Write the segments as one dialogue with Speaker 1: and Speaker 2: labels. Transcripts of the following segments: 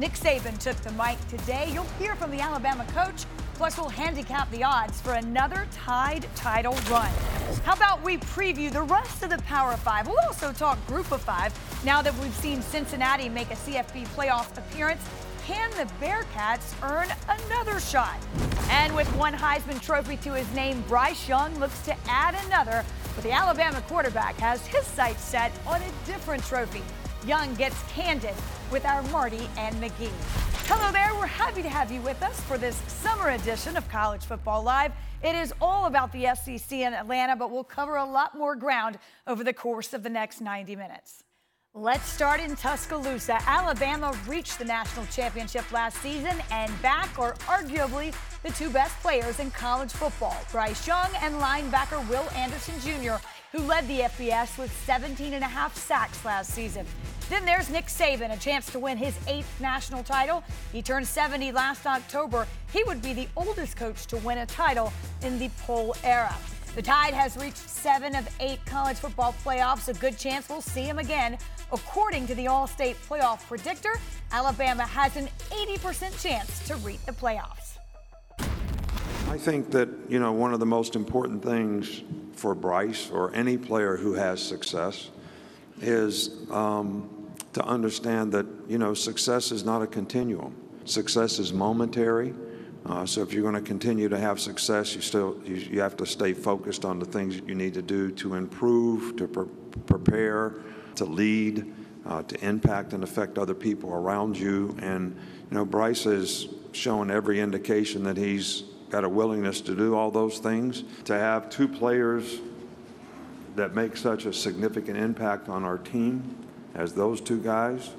Speaker 1: Nick Saban took the mic today. You'll hear from the Alabama coach, plus we'll handicap the odds for another Tide title run. How about we preview the rest of the Power Five? We'll also talk Group of Five now that we've seen Cincinnati make a CFP playoff appearance. Can the Bearcats earn another shot? And with one Heisman Trophy to his name, Bryce Young looks to add another, but the Alabama quarterback has his sights set on a different trophy. Young gets candid with our Marty and McGee. Hello there, we're happy to have you with us for this summer edition of College Football Live. It is all about the SEC in Atlanta, but we'll cover a lot more ground over the course of the next 90 minutes. Let's start in Tuscaloosa. Alabama reached the national championship last season, and back are arguably the two best players in college football Bryce Young and linebacker Will Anderson Jr., who led the FBS with 17 and a half sacks last season. Then there's Nick Saban, a chance to win his eighth national title. He turned 70 last October. He would be the oldest coach to win a title in the poll era. The Tide has reached seven of eight college football playoffs. A good chance we'll see him again. According to the All State playoff predictor, Alabama has an 80% chance to reach the playoffs.
Speaker 2: I think that, you know, one of the most important things for Bryce or any player who has success is um, to understand that, you know, success is not a continuum. Success is momentary. Uh, so if you're going to continue to have success, you still you, you, have to stay focused on the things that you need to do to improve, to pre- prepare, to lead, uh, to impact and affect other people around you. And you know, Bryce has shown every indication that he's got a willingness to do all those things. To have two players that make such a significant impact on our team as those two guys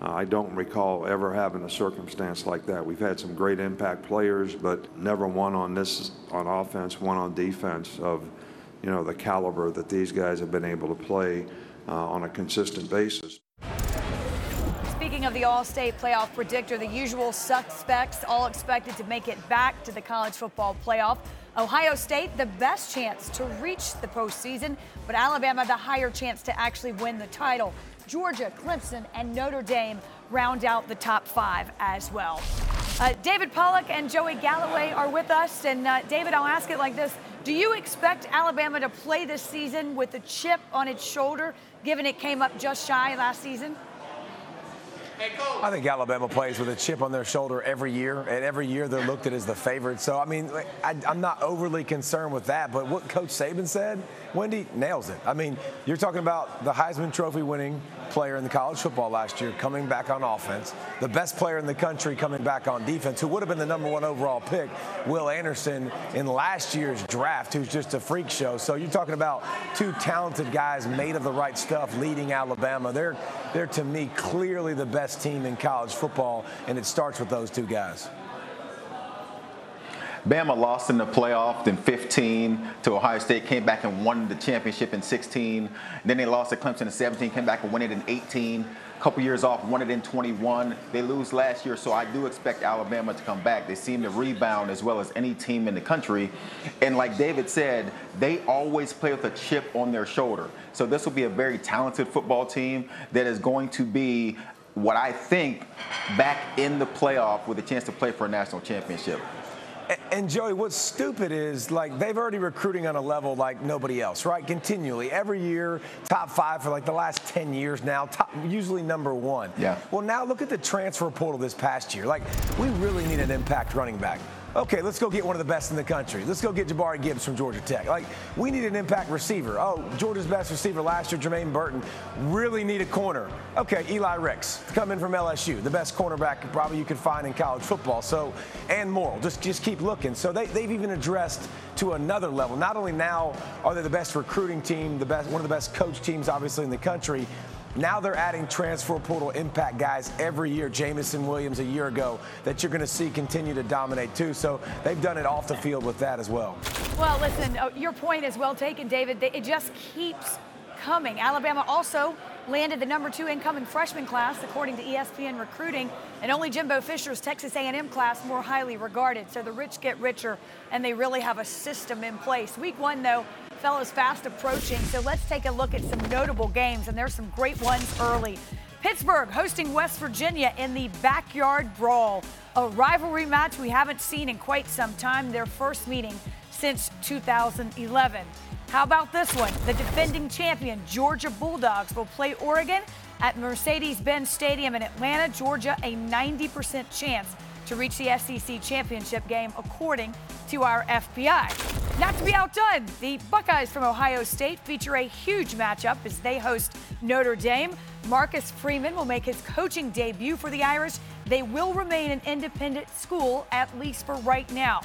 Speaker 2: uh, I don't recall ever having a circumstance like that. We've had some great impact players, but never one on this on offense, one on defense of, you know, the caliber that these guys have been able to play uh, on a consistent basis.
Speaker 1: Speaking of the All-State playoff predictor, the usual suspects all expected to make it back to the college football playoff. Ohio State, the best chance to reach the postseason, but Alabama, the higher chance to actually win the title. Georgia, Clemson, and Notre Dame round out the top five as well. Uh, David Pollack and Joey Galloway are with us. And uh, David, I'll ask it like this Do you expect Alabama to play this season with a chip on its shoulder, given it came up just shy last season?
Speaker 3: I think Alabama plays with a chip on their shoulder every year, and every year they're looked at as the favorite. So, I mean, I, am not overly concerned with that. But what Coach Saban said, Wendy nails it. I mean, you're talking about the Heisman Trophy winning player in the college football last year coming back on offense, the best player in the country coming back on defense, who would have been the number one overall pick, Will Anderson, in last year's draft, who's just a freak show. So you're talking about two talented guys made of the right stuff leading Alabama. They're, they're to me, clearly the best team in college football, and it starts with those two guys.
Speaker 4: Bama lost in the playoff in 15 to Ohio State, came back and won the championship in 16. Then they lost to Clemson in 17, came back and won it in 18. Couple years off, won it in 21. They lose last year, so I do expect Alabama to come back. They seem to rebound as well as any team in the country. And like David said, they always play with a chip on their shoulder. So this will be a very talented football team that is going to be what I think back in the playoff with a chance to play for a national championship.
Speaker 3: And Joey, what's stupid is like they've already recruiting on a level like nobody else, right? Continually, every year, top five for like the last 10 years now, top, usually number one.
Speaker 4: Yeah.
Speaker 3: Well, now look at the transfer portal this past year. Like, we really need an impact running back okay, let's go get one of the best in the country. Let's go get Jabari Gibbs from Georgia Tech. Like, we need an impact receiver. Oh, Georgia's best receiver last year, Jermaine Burton. Really need a corner. Okay, Eli Ricks, come in from LSU, the best cornerback probably you could find in college football. So, and more. Just, just keep looking. So they, they've even addressed to another level. Not only now are they the best recruiting team, the best, one of the best coach teams, obviously, in the country, now they're adding transfer portal impact guys every year. Jameson Williams a year ago that you're going to see continue to dominate too. So they've done it off the field with that as well.
Speaker 1: Well, listen, uh, your point is well taken, David. It just keeps coming. Alabama also landed the number two incoming freshman class, according to ESPN Recruiting, and only Jimbo Fisher's Texas A&M class more highly regarded. So the rich get richer, and they really have a system in place. Week one, though, fellas fast approaching. So let's take a look at some notable games, and there's some great ones early. Pittsburgh hosting West Virginia in the backyard brawl, a rivalry match we haven't seen in quite some time, their first meeting since 2011. How about this one? The defending champion Georgia Bulldogs will play Oregon at Mercedes Benz Stadium in Atlanta, Georgia, a 90% chance to reach the SEC championship game, according to our FPI. Not to be outdone, the Buckeyes from Ohio State feature a huge matchup as they host Notre Dame. Marcus Freeman will make his coaching debut for the Irish. They will remain an independent school, at least for right now.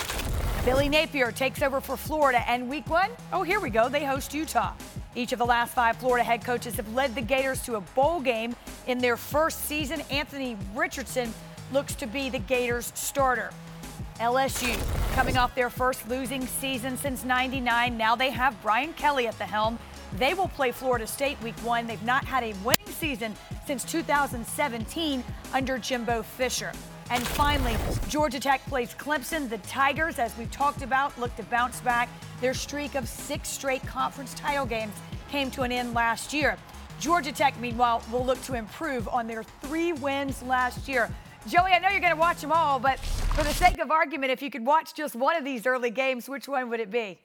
Speaker 1: Billy Napier takes over for Florida, and week one, oh, here we go, they host Utah. Each of the last five Florida head coaches have led the Gators to a bowl game in their first season. Anthony Richardson looks to be the Gators starter. LSU coming off their first losing season since 99. Now they have Brian Kelly at the helm. They will play Florida State week one. They've not had a winning season since 2017 under Jimbo Fisher. And finally, Georgia Tech plays Clemson. The Tigers, as we've talked about, look to bounce back. Their streak of six straight conference title games came to an end last year. Georgia Tech, meanwhile, will look to improve on their three wins last year. Joey, I know you're going to watch them all, but for the sake of argument, if you could watch just one of these early games, which one would it be?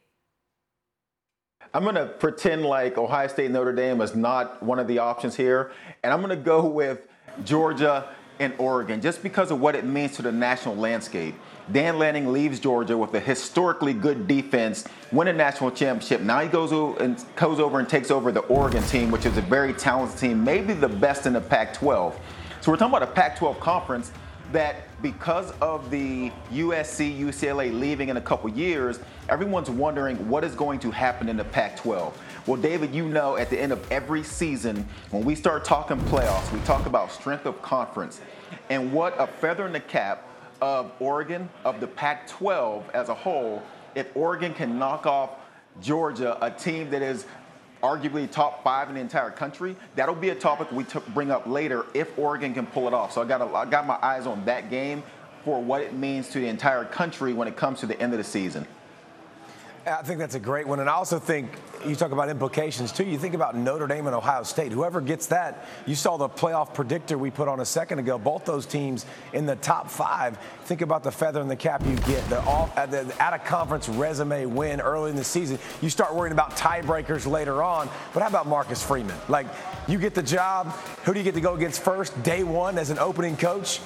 Speaker 4: I'm going to pretend like Ohio State Notre Dame is not one of the options here, and I'm going to go with Georgia and Oregon just because of what it means to the national landscape. Dan Lanning leaves Georgia with a historically good defense, win a national championship. Now he goes over and goes over and takes over the Oregon team, which is a very talented team, maybe the best in the Pac-12. So we're talking about a Pac 12 conference that because of the USC, UCLA leaving in a couple years, everyone's wondering what is going to happen in the Pac 12. Well, David, you know, at the end of every season, when we start talking playoffs, we talk about strength of conference and what a feather in the cap of Oregon, of the Pac 12 as a whole, if Oregon can knock off Georgia, a team that is arguably top five in the entire country. That'll be a topic we t- bring up later if Oregon can pull it off. So I got a, I got my eyes on that game for what it means to the entire country when it comes to the end of the season.
Speaker 3: I think that's a great one. And I also think you talk about implications too. You think about Notre Dame and Ohio State. Whoever gets that, you saw the playoff predictor we put on a second ago. Both those teams in the top five. Think about the feather in the cap you get. The, all, uh, the out of conference resume win early in the season. You start worrying about tiebreakers later on. But how about Marcus Freeman? Like, you get the job. Who do you get to go against first? Day one as an opening coach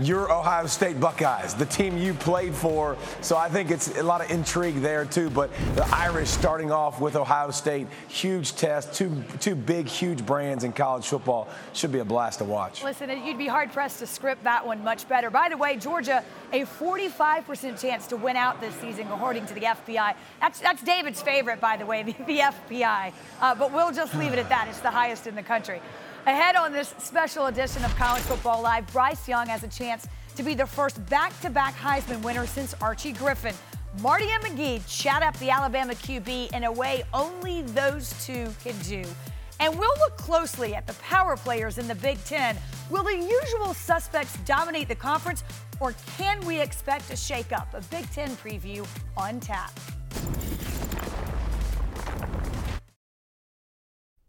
Speaker 3: your Ohio State Buckeyes, the team you played for. So I think it's a lot of intrigue there too. But the Irish starting off with Ohio State, huge test, two two big, huge brands in college football should be a blast to watch.
Speaker 1: Listen, you'd be hard pressed to script that one much better. By the way, Georgia a 45% chance to win out this season, according to the FPI. That's that's David's favorite, by the way, the, the. Uh, but we'll just leave it at that. It's the highest in the country. Ahead on this special edition of College Football Live, Bryce Young has a chance to be the first back to back Heisman winner since Archie Griffin. Marty and McGee chat up the Alabama QB in a way only those two can do. And we'll look closely at the power players in the Big Ten. Will the usual suspects dominate the conference, or can we expect a shakeup? A Big Ten preview on tap.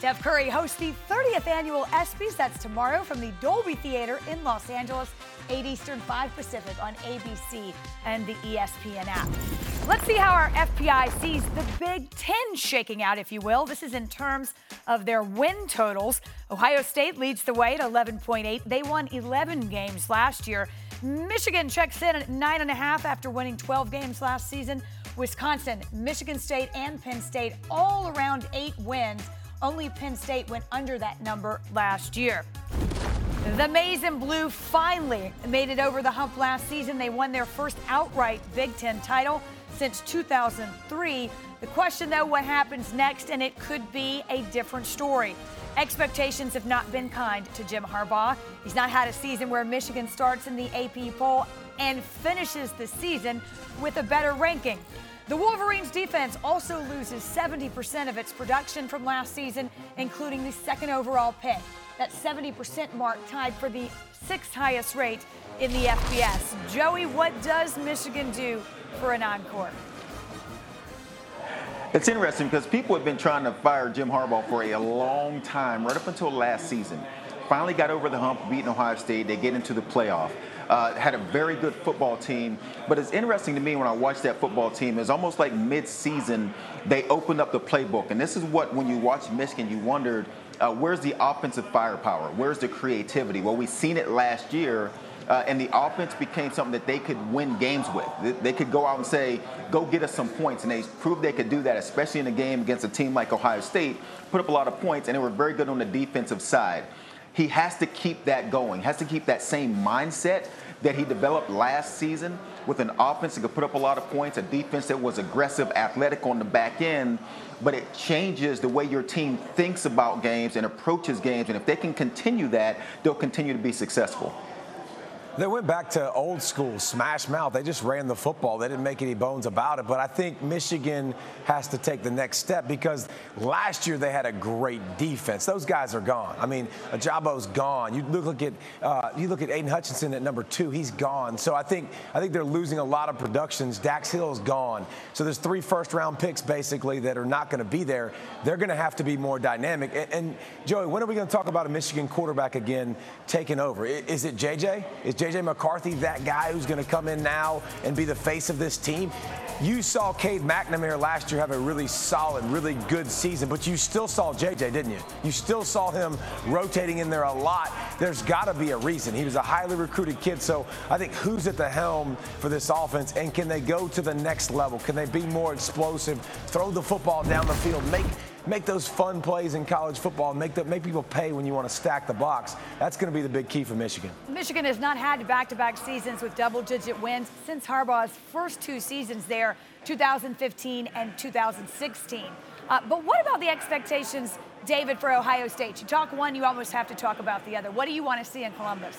Speaker 1: Steph Curry hosts the 30th annual ESPYs. That's tomorrow from the Dolby Theater in Los Angeles. 8 Eastern, 5 Pacific on ABC and the ESPN app. Let's see how our FPI sees the Big Ten shaking out, if you will. This is in terms of their win totals. Ohio State leads the way at 11.8. They won 11 games last year. Michigan checks in at 9.5 after winning 12 games last season. Wisconsin, Michigan State, and Penn State all around eight wins. Only Penn State went under that number last year. The Maize and Blue finally made it over the hump last season. They won their first outright Big Ten title since 2003. The question, though, what happens next, and it could be a different story. Expectations have not been kind to Jim Harbaugh. He's not had a season where Michigan starts in the AP poll and finishes the season with a better ranking. The Wolverines defense also loses 70% of its production from last season, including the second overall pick. That 70% mark tied for the sixth highest rate in the FBS. Joey, what does Michigan do for an encore?
Speaker 4: It's interesting because people have been trying to fire Jim Harbaugh for a long time, right up until last season. Finally got over the hump, beating Ohio State. They get into the playoff. Uh, had a very good football team. But it's interesting to me when I watch that football team, it's almost like mid-season they opened up the playbook. And this is what, when you watch Michigan, you wondered, uh, where's the offensive firepower? Where's the creativity? Well, we've seen it last year. Uh, and the offense became something that they could win games with. They, they, could go out and say, go get us some points. And they proved they could do that, especially in a game against a team like Ohio State, put up a lot of points, and they were very good on the defensive side. He has to keep that going, has to keep that same mindset that he developed last season with an offense that could put up a lot of points, a defense that was aggressive, athletic on the back end, but it changes the way your team thinks about games and approaches games. And if they can continue that, they'll continue to be successful.
Speaker 3: They went back to old school smash mouth. They just ran the football. They didn't make any bones about it. But I think Michigan has to take the next step because last year they had a great defense. Those guys are gone. I mean, Ojabo's gone. You look at uh, you look at Aidan Hutchinson at number two. He's gone. So I think I think they're losing a lot of productions. Dax Hill's gone. So there's three first round picks basically that are not going to be there. They're going to have to be more dynamic. And, and Joey, when are we going to talk about a Michigan quarterback again taking over? Is it JJ? Is JJ McCarthy that guy who's going to come in now and be the face of this team? You saw Cade McNamara last year have a really solid, really good season, but you still saw JJ, didn't you? You still saw him rotating in there a lot. There's got to be a reason. He was a highly recruited kid, so I think who's at the helm for this offense, and can they go to the next level? Can they be more explosive, throw the football down the field, make make those fun plays in college football, make the, make people pay when you want to stack the box. That's going to be the big key for Michigan.
Speaker 1: Michigan has not had back-to-back seasons with double-digit wins since Harbaugh's first two seasons there, 2015 and 2016. Uh, but what about the expectations, David, for Ohio State? You talk one, you almost have to talk about the other. What do you want to see in Columbus?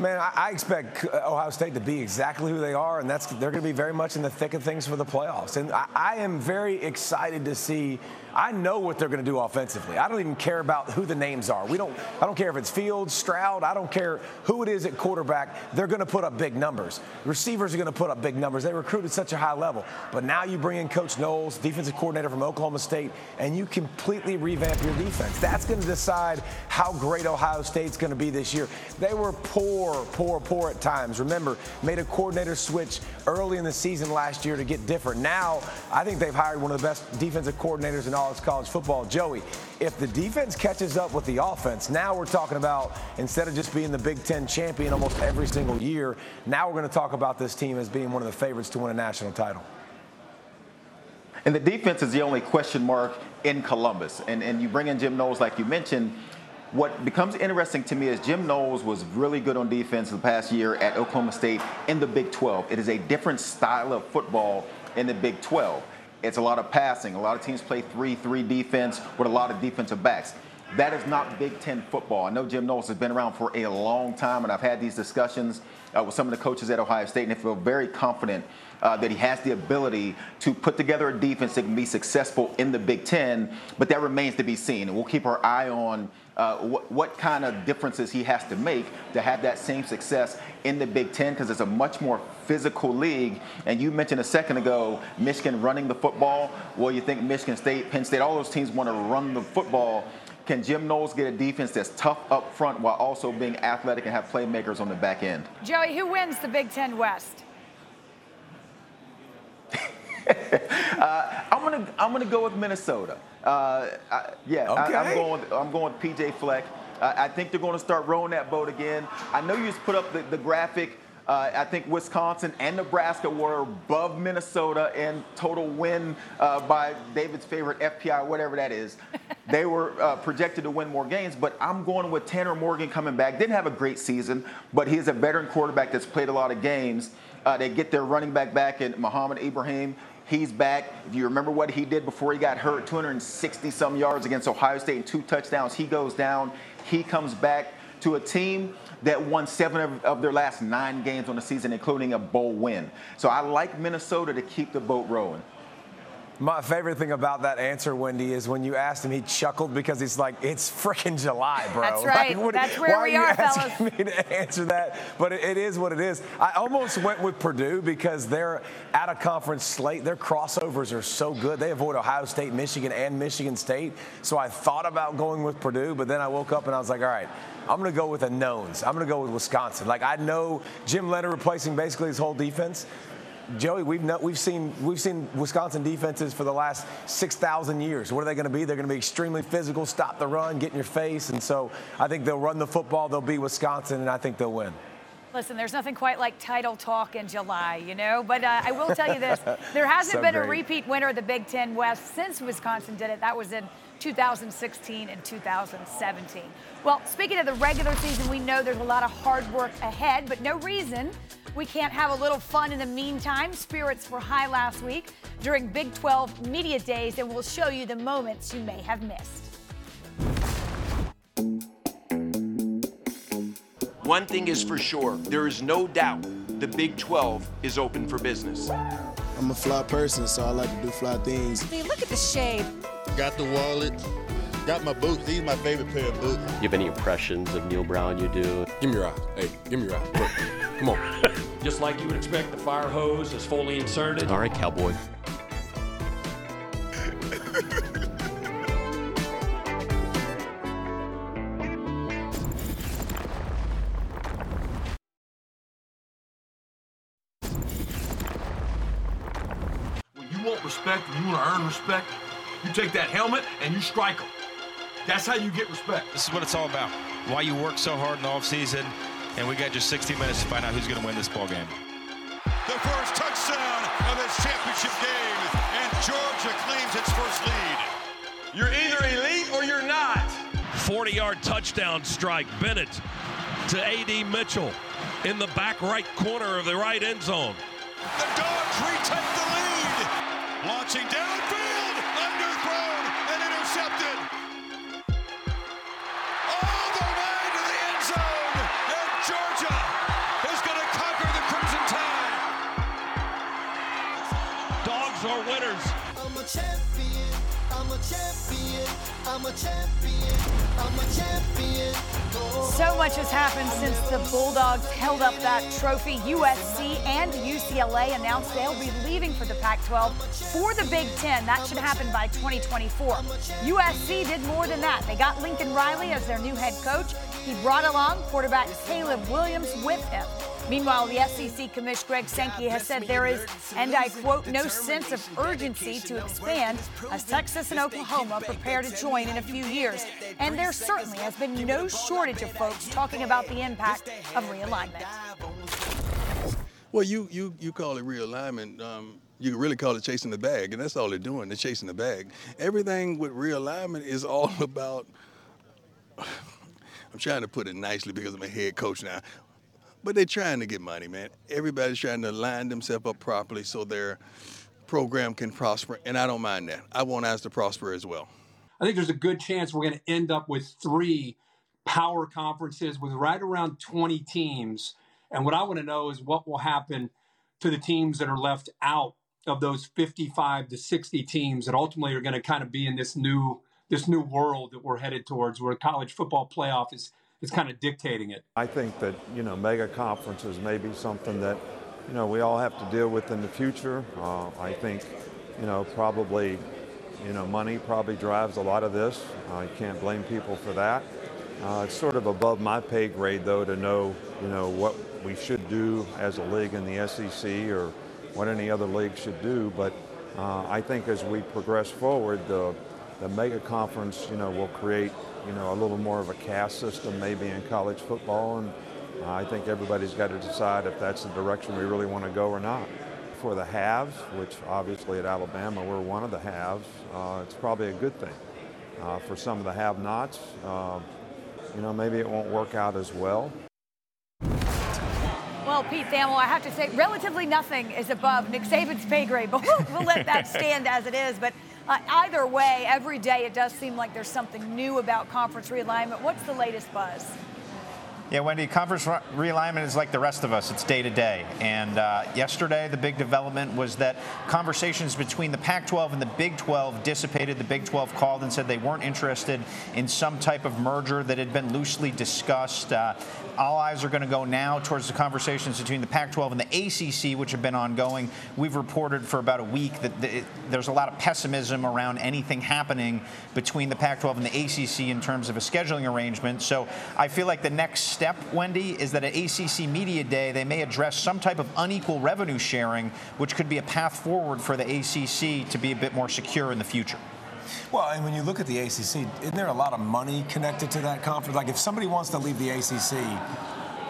Speaker 3: Man, I, expect uh, Ohio State to be exactly who they are, and that's they're going to be very much in the thick of things for the playoffs. And I, I am very excited to see I know what they're going to do offensively. I don't even care about who the names are. We don't. I don't care if it's Fields, Stroud. I don't care who it is at quarterback. They're going to put up big numbers. Receivers are going to put up big numbers. They recruit at such a high level. But now you bring in Coach Knowles, defensive coordinator from Oklahoma State, and you completely revamp your defense. That's going to decide how great Ohio State's going to be this year. They were poor, poor, poor at times. Remember, made a coordinator switch early in the season last year to get different. Now, I think they've hired one of the best defensive coordinators in all of college football. Joey, if the defense catches up with the offense, now we're talking about instead of just being the Big Ten champion almost every single year, now we're going to talk about this team as being one of the favorites to win a national title.
Speaker 4: And the defense is the only question mark in Columbus. And, and you bring in Jim Knowles, like you mentioned. What becomes interesting to me is Jim Knowles was really good on defense the past year at Oklahoma State in the Big 12. It is a different style of football in the Big 12. It's a lot of passing. A lot of teams play 3 3 defense with a lot of defensive backs. That is not Big Ten football. I know Jim Knowles has been around for a long time, and I've had these discussions uh, with some of the coaches at Ohio State, and I feel very confident uh, that he has the ability to put together a defense that can be successful in the Big Ten, but that remains to be seen. And we'll keep our eye on uh, what, what, kind of differences he has to make to have that same success in the Big Ten because it's a much more physical league. And you mentioned a second ago Michigan running the football. Well, you think Michigan State, Penn State, all those teams want to run the football. Can Jim Knowles get a defense that's tough up front while also being athletic and have playmakers on the back end?
Speaker 1: Joey, who wins the Big Ten West?
Speaker 4: uh, I'm gonna I'm gonna go with Minnesota. Uh, I, yeah, okay. I, am going with, I'm going with PJ Fleck. I think they're going to start rowing that boat again. I know you just put up the, the graphic. Uh, I think Wisconsin and Nebraska were above Minnesota in total win uh, by David's favorite FPI, whatever that is. they were uh, projected to win more games, but I'm going with Tanner Morgan coming back. Didn't have a great season, but he's a veteran quarterback that's played a lot of games. Uh, they get their running back back in Mohamed Ibrahim. He's back. If you remember what he did before he got hurt, 260 some yards against Ohio State and two touchdowns. He goes down. He comes back to a team that won seven of, of, their last nine games on the season, including a bowl win. So I like Minnesota to keep the boat rolling.
Speaker 3: My favorite thing about that answer, Wendy, is when you asked him, he chuckled because he's like, "It's freaking July, bro."
Speaker 1: That's right.
Speaker 3: Like, what,
Speaker 1: That's where
Speaker 3: why
Speaker 1: we
Speaker 3: are,
Speaker 1: are,
Speaker 3: you
Speaker 1: fellas.
Speaker 3: asking me to answer that? But it, it is what it is. I almost went with Purdue because they're at a conference slate. Their crossovers are so good. They avoid Ohio State, Michigan, and Michigan State. So I thought about going with Purdue, but then I woke up and I was like, "All right." I'm going to go with a knowns. I'm going to go with Wisconsin. Like I know Jim Leonhard replacing basically his whole defense. Joey, we've we've seen we've seen Wisconsin defenses for the last six thousand years. What are they going to be? They're going to be extremely physical, stop the run, get in your face, and so I think they'll run the football. They'll be Wisconsin, and I think they'll win.
Speaker 1: Listen, there's nothing quite like title talk in July, you know. But uh, I will tell you this: there hasn't so been great. a repeat winner of the Big Ten West since Wisconsin did it. That was in 2016 and 2017. Well, speaking of the regular season, we know there's a lot of hard work ahead, but no reason we can't have a little fun in the meantime. Spirits were high last week during Big 12 Media Days, and we'll show you the moments you may have missed.
Speaker 5: One thing is for sure there is no doubt the Big 12 is open for business.
Speaker 6: I'm a fly person, so I like to do fly things.
Speaker 1: I mean, look at the shade.
Speaker 7: Got the wallet, got my boots. These are my favorite pair of boots.
Speaker 8: You have any impressions of Neal Brown you do?
Speaker 9: Give me your eyes. Hey, give me your eyes. Look, come on.
Speaker 10: Just like you would expect, the fire hose is fully inserted.
Speaker 8: All right, cowboy.
Speaker 11: When you want respect and you want to earn respect, you take that helmet and you strike them. That's how you get respect.
Speaker 12: This is what it's all about. Why you work so hard in the offseason, and we got just 60 minutes to find out who's going to win this ball game.
Speaker 13: The first touchdown of this championship game, and Georgia claims its first lead.
Speaker 14: You're either elite or you're not.
Speaker 15: 40-yard touchdown strike. Bennett to A.D. Mitchell in the back right corner of the right end zone.
Speaker 13: The Dogs retake the lead. Launching downfield,
Speaker 15: Dogs are winners.
Speaker 16: I'm a champion. I'm a champion. I'm a champion. I'm a champion.
Speaker 1: So much has happened since the Bulldogs held up that trophy. USC and UCLA announced they'll be leaving for the Pac 12 for the Big Ten. That should happen by 2024. USC did more than that. They got Lincoln Riley as their new head coach. He brought along quarterback Caleb Williams with him. Meanwhile, the SEC Commissioner Greg Sankey has said there is, and I quote, no sense of urgency to expand as Texas and Oklahoma prepare to join in a few years. And there certainly has been no shortage of folks talking about the impact of realignment.
Speaker 9: Well, you you you call it realignment. Um,
Speaker 7: You really call it chasing the bag, and that's all they're doing. They're chasing the bag. Everything with realignment is all about. I'm trying to put it nicely because I'm a head coach now, but they're trying to get money, man. Everybody's trying to line themselves up properly so their program can prosper, and I don't mind that. I want us to prosper as well.
Speaker 17: I think there's a good chance we're going to end up with three power conferences with right around 20 teams. And what I want to know is what will happen to the teams that are left out of those 55 to 60 teams that ultimately are going to kind of be in this new this new world that we're headed towards where college football playoff is is kind of dictating it.
Speaker 2: I think that, you know, mega conferences may be something that, you know, we all have to deal with in the future. Uh, I think, you know, probably, you know, money probably drives a lot of this. I can't blame people for that. Uh, it's sort of above my pay grade, though, to know, you know, what we should do as a league in the SEC or what any other league should do. But uh, I think as we progress forward, the, the mega conference, you know, will create, you know, a little more of a caste system maybe in college football. And I think everybody's got to decide if that's the direction we really want to go or not. For the haves, which obviously at Alabama we're one of the haves, uh, it's probably a good thing. Uh, for some of the have-nots, uh, you know, maybe it won't work out as well.
Speaker 1: Well, Pete Thamel, I have to say, relatively nothing is above Nick Saban's pay grade, but we'll, we'll let that stand as it is. But uh, either way, every day it does seem like there's something new about conference realignment. What's the latest buzz?
Speaker 18: Yeah, Wendy, conference realignment is like the rest of us. It's day to day. And uh, yesterday, the big development was that conversations between the Pac 12 and the Big 12 dissipated. The Big 12 called and said they weren't interested in some type of merger that had been loosely discussed. Uh, all eyes are going to go now towards the conversations between the Pac 12 and the ACC, which have been ongoing. We've reported for about a week that the, it, there's a lot of pessimism around anything happening between the Pac 12 and the ACC in terms of a scheduling arrangement. So I feel like the next step, Wendy, is that at ACC Media Day, they may address some type of unequal revenue sharing, which could be a path forward for the ACC to be a bit more secure in the future.
Speaker 3: Well, and when you look at the ACC, isn't there a lot of money connected to that conference? Like, if somebody wants to leave the ACC,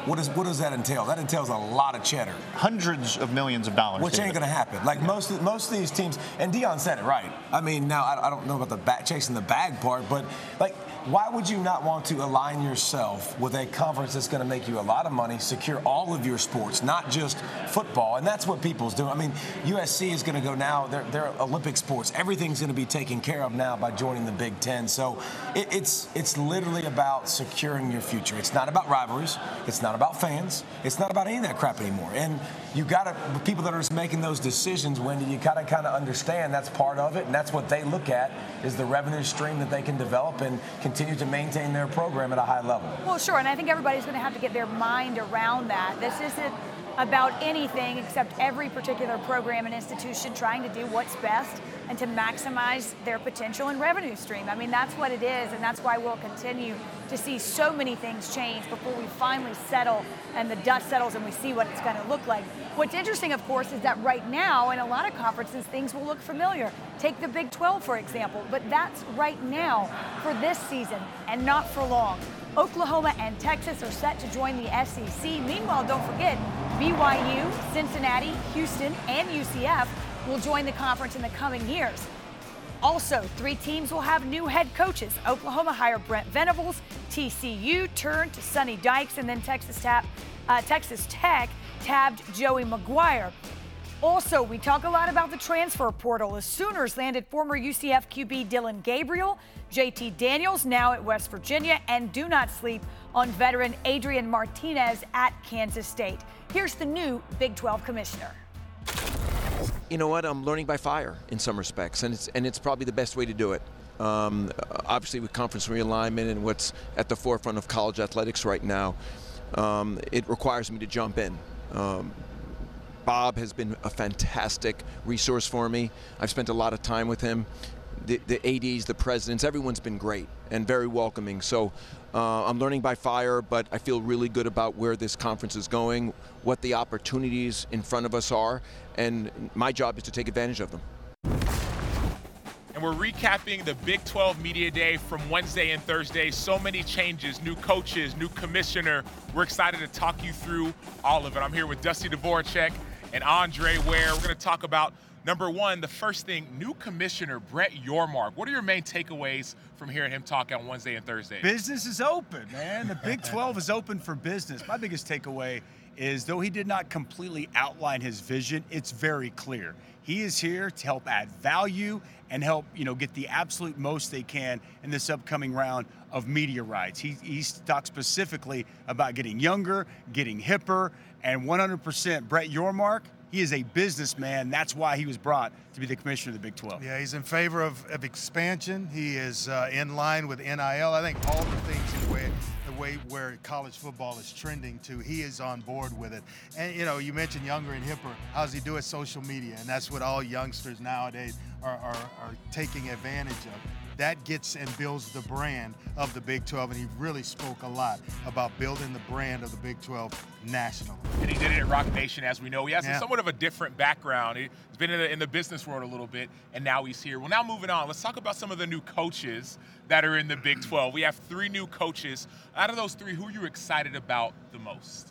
Speaker 3: what, is, what does that entail? That entails a lot of cheddar.
Speaker 18: Hundreds of millions of dollars.
Speaker 3: Which ain't going to happen. Like most of, most of these teams, and Deion said it right. I mean, now I, I don't know about the chasing the bag part, but like why would you not want to align yourself with a conference that's going to make you a lot of money, secure all of your sports, not just football? And that's what people's doing. I mean, USC is going to go now, they're, they're Olympic sports. Everything's going to be taken care of now by joining the Big Ten. So it, it's, it's literally about securing your future. It's not about rivalries, it's not about fans, it's not about any of that crap anymore. And you got to, people that are making those decisions, Wendy, you got to kind of understand that's part of it, and that's what they look at is the revenue stream that they can develop and continue to maintain their program at a high level.
Speaker 1: Well, sure, and I think everybody's going to have to get their mind around that. This isn't about anything except every particular program and institution trying to do what's best and to maximize their potential and revenue stream. I mean, that's what it is, and that's why we'll continue to see so many things change before we finally settle and the dust settles and we see what it's going to look like. What's interesting, of course, is that right now in a lot of conferences, things will look familiar. Take the Big 12, for example, but that's right now for this season and not for long. Oklahoma and Texas are set to join the SEC. Meanwhile, don't forget, BYU, Cincinnati, Houston, and UCF will join the conference in the coming years. Also, three teams will have new head coaches. Oklahoma hired Brent Venables, TCU turned to Sonny Dykes, and then Texas, tap, uh, Texas Tech tabbed Joey McGuire. Also, we talk a lot about the transfer portal. The Sooners landed former UCF QB Dillon Gabriel, JT Daniels now at West Virginia, and do not sleep on veteran Adrian Martinez at Kansas State. Here's the new Big 12 commissioner.
Speaker 5: You know what? I'm learning by fire in some respects, and it's and it's probably the best way to do it. Um, obviously, with conference realignment and what's at the forefront of college athletics right now, um, it requires me to jump in. Um, Bob has been a fantastic resource for me. I've spent a lot of time with him. The, the ADs, the presidents, everyone's been great and very welcoming. So uh, I'm learning by fire, but I feel really good about where this conference is going, what the opportunities in front of us are, and my job is to take advantage of them.
Speaker 19: And we're recapping the Big 12 Media Day from Wednesday and Thursday. So many changes, new coaches, new commissioner. We're excited to talk you through all of it. I'm here with Dusty Dvoracek and Andre Ware. We're going to talk about Number one, the first thing, new commissioner Brett Yormark. What are your main takeaways from hearing him talk on Wednesday and Thursday?
Speaker 20: Business is open, man. The Big 12 is open for business. My biggest takeaway is though he did not completely outline his vision, it's very clear. He is here to help add value and help, you know, get the absolute most they can in this upcoming round of media rights. He, he talked specifically about getting younger, getting hipper, and 100% Brett Yormark, he is a businessman. That's why he was brought to be the commissioner of the Big 12.
Speaker 21: Yeah, he's in favor of, of expansion. He is uh, in line with NIL. I think all the things the way, the way where college football is trending to, he is on board with it. And you know, you mentioned younger and hipper. How's he do it? Social media, and that's what all youngsters nowadays are, are, are taking advantage of that gets and builds the brand of the Big 12. And he really spoke a lot about building the brand of the Big 12 nationally.
Speaker 19: And he did it at Roc Nation, as we know. He has
Speaker 21: Yeah.
Speaker 19: somewhat of a different background. He's been in the, in the business world a little bit, and now he's here. Well, now moving on, let's talk about some of the new coaches that are in the Big 12. We have three new coaches. Out of those three, who are you excited about the most?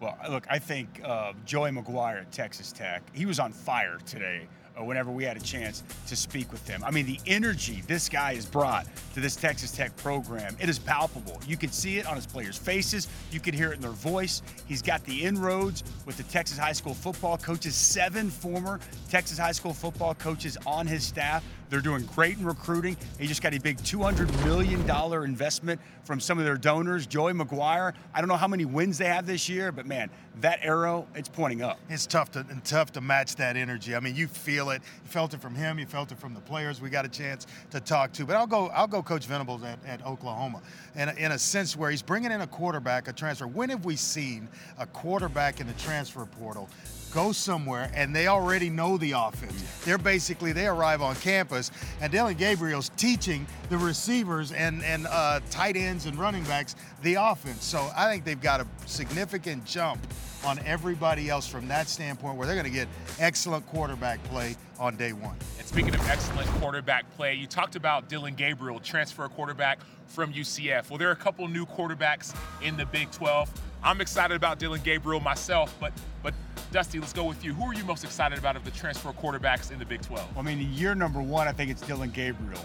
Speaker 20: Well, look, I think uh, Joey McGuire at Texas Tech, he was on fire today. Uh, whenever we had a chance to speak with him, I mean, the energy this guy has brought to this Texas Tech program, it is palpable. You can see it on his players' faces. You can hear it in their voice. He's got the inroads with the Texas high school football coaches. Seven former Texas high school football coaches on his staff. They're doing great in recruiting. He just got a big $200 million investment from some of their donors. Joey McGuire, I don't know how many wins they have this year, but man, that arrow, it's pointing up.
Speaker 21: It's tough to and tough to match that energy. I mean, you feel it. You felt it from him. You felt it from the players we got a chance to talk to. But I'll go. I'll go. Coach Venables at, at Oklahoma, in a, in a sense where he's bringing in a quarterback, a transfer. When have we seen a quarterback in the transfer portal? Go somewhere and they already know the offense. They're basically they arrive on campus and Dillon Gabriel's teaching the receivers and and uh, tight ends and running backs the offense. So I think they've got a significant jump on everybody else from that standpoint where they're going to get excellent quarterback play on day one.
Speaker 19: And speaking of excellent quarterback play, you talked about Dillon Gabriel, transfer quarterback from UCF. Well, there are a couple new quarterbacks in the Big 12. I'm excited about Dillon Gabriel myself, but but Dusty, let's go with you. Who are you most excited about of the transfer quarterbacks in the Big 12?
Speaker 20: I mean, year number one, I think it's Dillon Gabriel.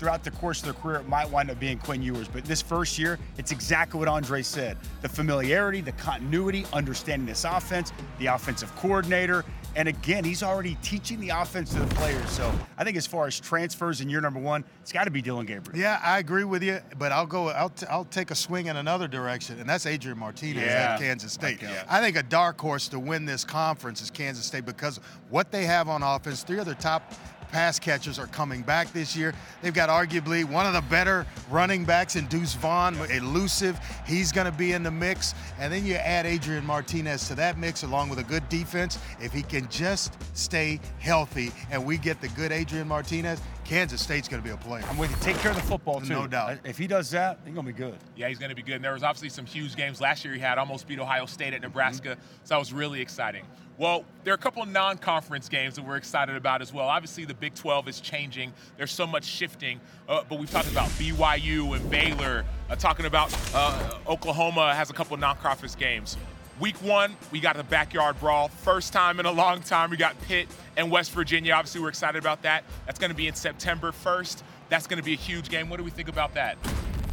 Speaker 20: Throughout the course of their career, it might wind up being Quinn Ewers, but this first year, it's exactly what Andre said. The familiarity, the continuity, understanding this offense, the offensive coordinator, and again, he's already teaching the offense to the players. So I think as far as transfers in year number one, it's got to be Dillon Gabriel.
Speaker 21: Yeah, I agree with you, but I'll go. I'll, t- I'll take a swing in another direction, and that's Adrian Martinez
Speaker 20: Yeah.
Speaker 21: at Kansas State.
Speaker 20: Okay.
Speaker 21: I think a dark horse to win this conference is Kansas State because what they have on offense, three of their top pass catchers are coming back this year. They've got arguably one of the better running backs in Deuce Vaughn, elusive. He's going to be in the mix, and then you add Adrian Martinez to that mix along with a good defense. If he can just stay healthy, and we get the good Adrian Martinez, Kansas State's going to be a player.
Speaker 20: I'm with you. Take care of the football, too.
Speaker 21: No doubt.
Speaker 20: If he does that, he's going to be good.
Speaker 19: Yeah, he's going to be good. And there was obviously some huge games last year. He had almost beat Ohio State at mm-hmm. Nebraska, so that was really exciting. Well, there are a couple of non-conference games that we're excited about as well. Obviously, the Big 12 is changing. There's so much shifting, uh, but we've talked about BYU and Baylor. Uh, talking about uh, Oklahoma has a couple of non-conference games. Week one, we got the backyard brawl. First time in a long time, we got Pitt and West Virginia. Obviously, we're excited about that. That's going to be in September 1st. That's going to be a huge game. What do we think about that?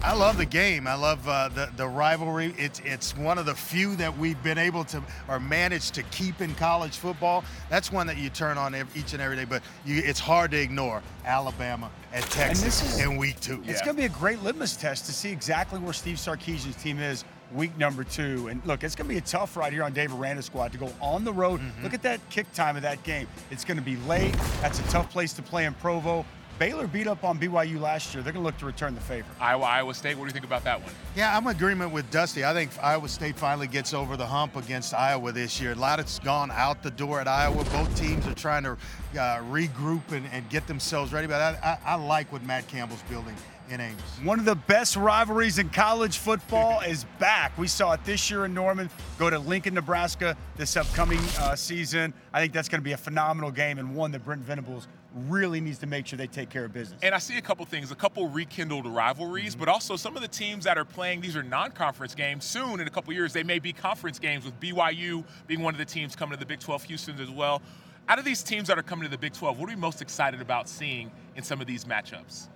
Speaker 21: I love the game. I love uh, the the rivalry. It's it's one of the few that we've been able to or managed to keep in college football. That's one that you turn on ev each and every day, but you, it's hard to ignore. Alabama at Texas
Speaker 20: this is-
Speaker 21: in week two.
Speaker 20: It's going to be a great litmus test to see exactly where Steve Sarkisian's team is week number two. And look, it's going to be a tough ride here on Dave Aranda's squad to go on the road.
Speaker 21: Mm-hmm.
Speaker 20: Look at that kick time of that game. It's going to be late. That's a tough place to play in Provo. Baylor beat up on BYU last year. They're going to look to return the favor.
Speaker 19: Iowa, Iowa State. What do you think about that one?
Speaker 21: Yeah, I'm in agreement with Dusty. I think Iowa State finally gets over the hump against Iowa this year. A lot has gone out the door at Iowa. Both teams are trying to uh, regroup and, and get themselves ready. But I, I, I like what Matt Campbell's building in Ames.
Speaker 20: One of the best rivalries in college football is back. We saw it this year in Norman. Go to Lincoln, Nebraska this upcoming uh, season. I think that's going to be a phenomenal game and one that Brent Venables really needs to make sure they take care of business.
Speaker 19: And I see a couple things, a couple rekindled rivalries,
Speaker 20: Mm-hmm.
Speaker 19: but also some of the teams that are playing, these are non-conference games. Soon, in a couple years, they may be conference games with BYU being one of the teams coming to the Big 12 Houston as well. Out of these teams that are coming to the Big 12, what are we most excited about seeing in some of these matchups?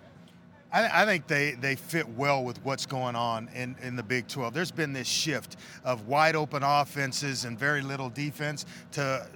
Speaker 21: I, I, think they, they fit well with what's going on in, in the Big 12. There's been this shift of wide open offenses and very little defense to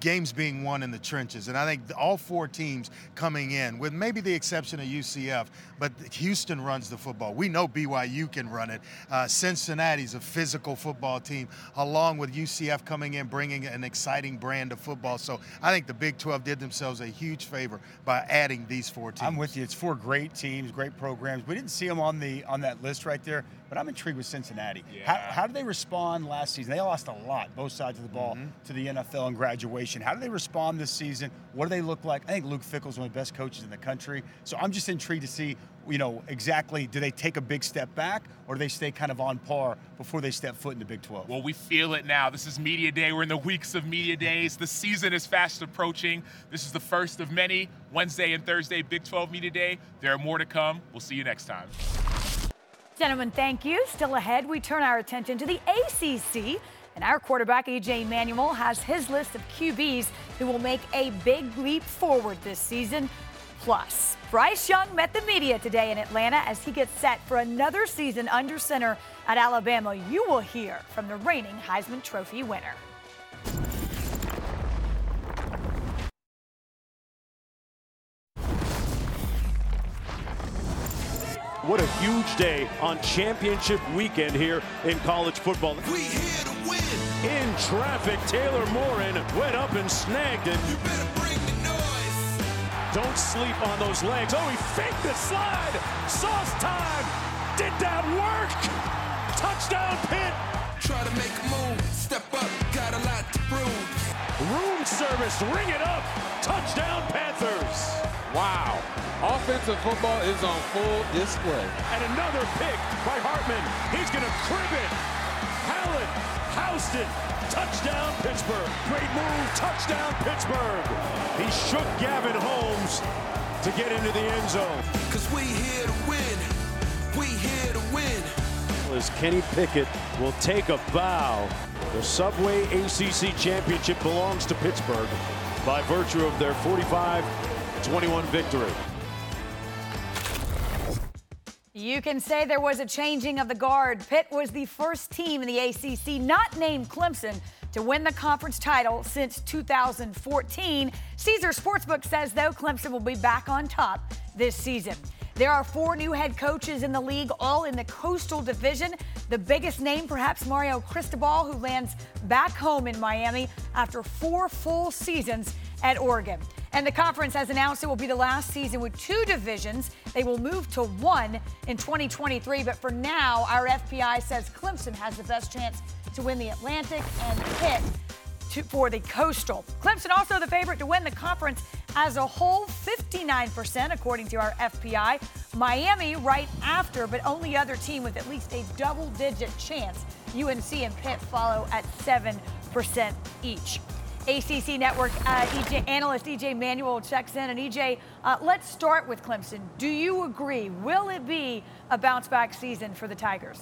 Speaker 21: games being won in the trenches. And I think all four teams coming in, with maybe the exception of UCF, but Houston runs the football. We know BYU can run it. Uh, Cincinnati's a physical football team, along with UCF coming in, bringing an exciting brand of football. So I think the Big 12 did themselves a huge favor by adding these four teams.
Speaker 20: I'm with you. It's four great teams, great programs. We didn't see them on the on that list right there, but I'm intrigued with Cincinnati.
Speaker 19: Yeah.
Speaker 20: How, how did they respond last season? They lost a lot, both sides of the ball,
Speaker 21: Mm-hmm.
Speaker 20: to the NFL and graduation. How do they respond this season? What do they look like? I think Luke Fickell's one of the best coaches in the country. So I'm just intrigued to see, you know, exactly do they take a big step back or do they stay kind of on par before they step foot in the Big 12?
Speaker 19: Well, we feel it now. This is Media Day. We're in the weeks of Media Days. The season is fast approaching. This is the first of many. Wednesday and Thursday, Big 12 Media Day. There are more to come. We'll see you next time.
Speaker 1: Gentlemen, thank you. Still ahead, we turn our attention to the ACC. And our quarterback, EJ Manuel, has his list of QBs who will make a big leap forward this season. Plus, Bryce Young met the media today in Atlanta as he gets set for another season under center at Alabama. You will hear from the reigning Heisman Trophy winner.
Speaker 22: What a huge day on championship weekend here in college football.
Speaker 13: We here to win.
Speaker 22: In traffic, Taylor Morin went up and snagged it.
Speaker 13: You better bring the noise.
Speaker 22: Don't sleep on those legs. Oh, he faked the slide. Sauce time. Did that work? Touchdown Pitt.
Speaker 13: Try to make a move. Step up. Got a lot to prove.
Speaker 22: Room service. Ring it up. Touchdown Panthers.
Speaker 9: Wow. Offensive football is on full display.
Speaker 22: And another pick by Hartman. He's going to crib it. Allen, Houston, touchdown Pittsburgh. Great move, touchdown Pittsburgh. He shook Gavin Holmes to get into the end zone.
Speaker 13: Cause we here to win. We here to win.
Speaker 22: As Kenny Pickett will take a bow. The Subway ACC Championship belongs to Pittsburgh by virtue of their 45-21 victory.
Speaker 1: You can say there was a changing of the guard. Pitt was the first team in the ACC not named Clemson to win the conference title since 2014. Caesar Sportsbook says, though, Clemson will be back on top this season. There are four new head coaches in the league, all in the Coastal Division. The biggest name, perhaps Mario Cristobal, who lands back home in Miami after four full seasons at Oregon. And the conference has announced it will be the last season with two divisions. They will move to one in 2023. But for now, our FPI says Clemson has the best chance to win the Atlantic and Pitt to, for the Coastal. Clemson also the favorite to win the conference as a whole, 59% according to our FPI. Miami right after, but only other team with at least a double-digit chance. UNC and Pitt follow at 7% each. ACC Network uh, EJ, analyst EJ Manuel checks in. And EJ, uh, let's start with Clemson. Do you agree? Will it be a bounce back season for the Tigers?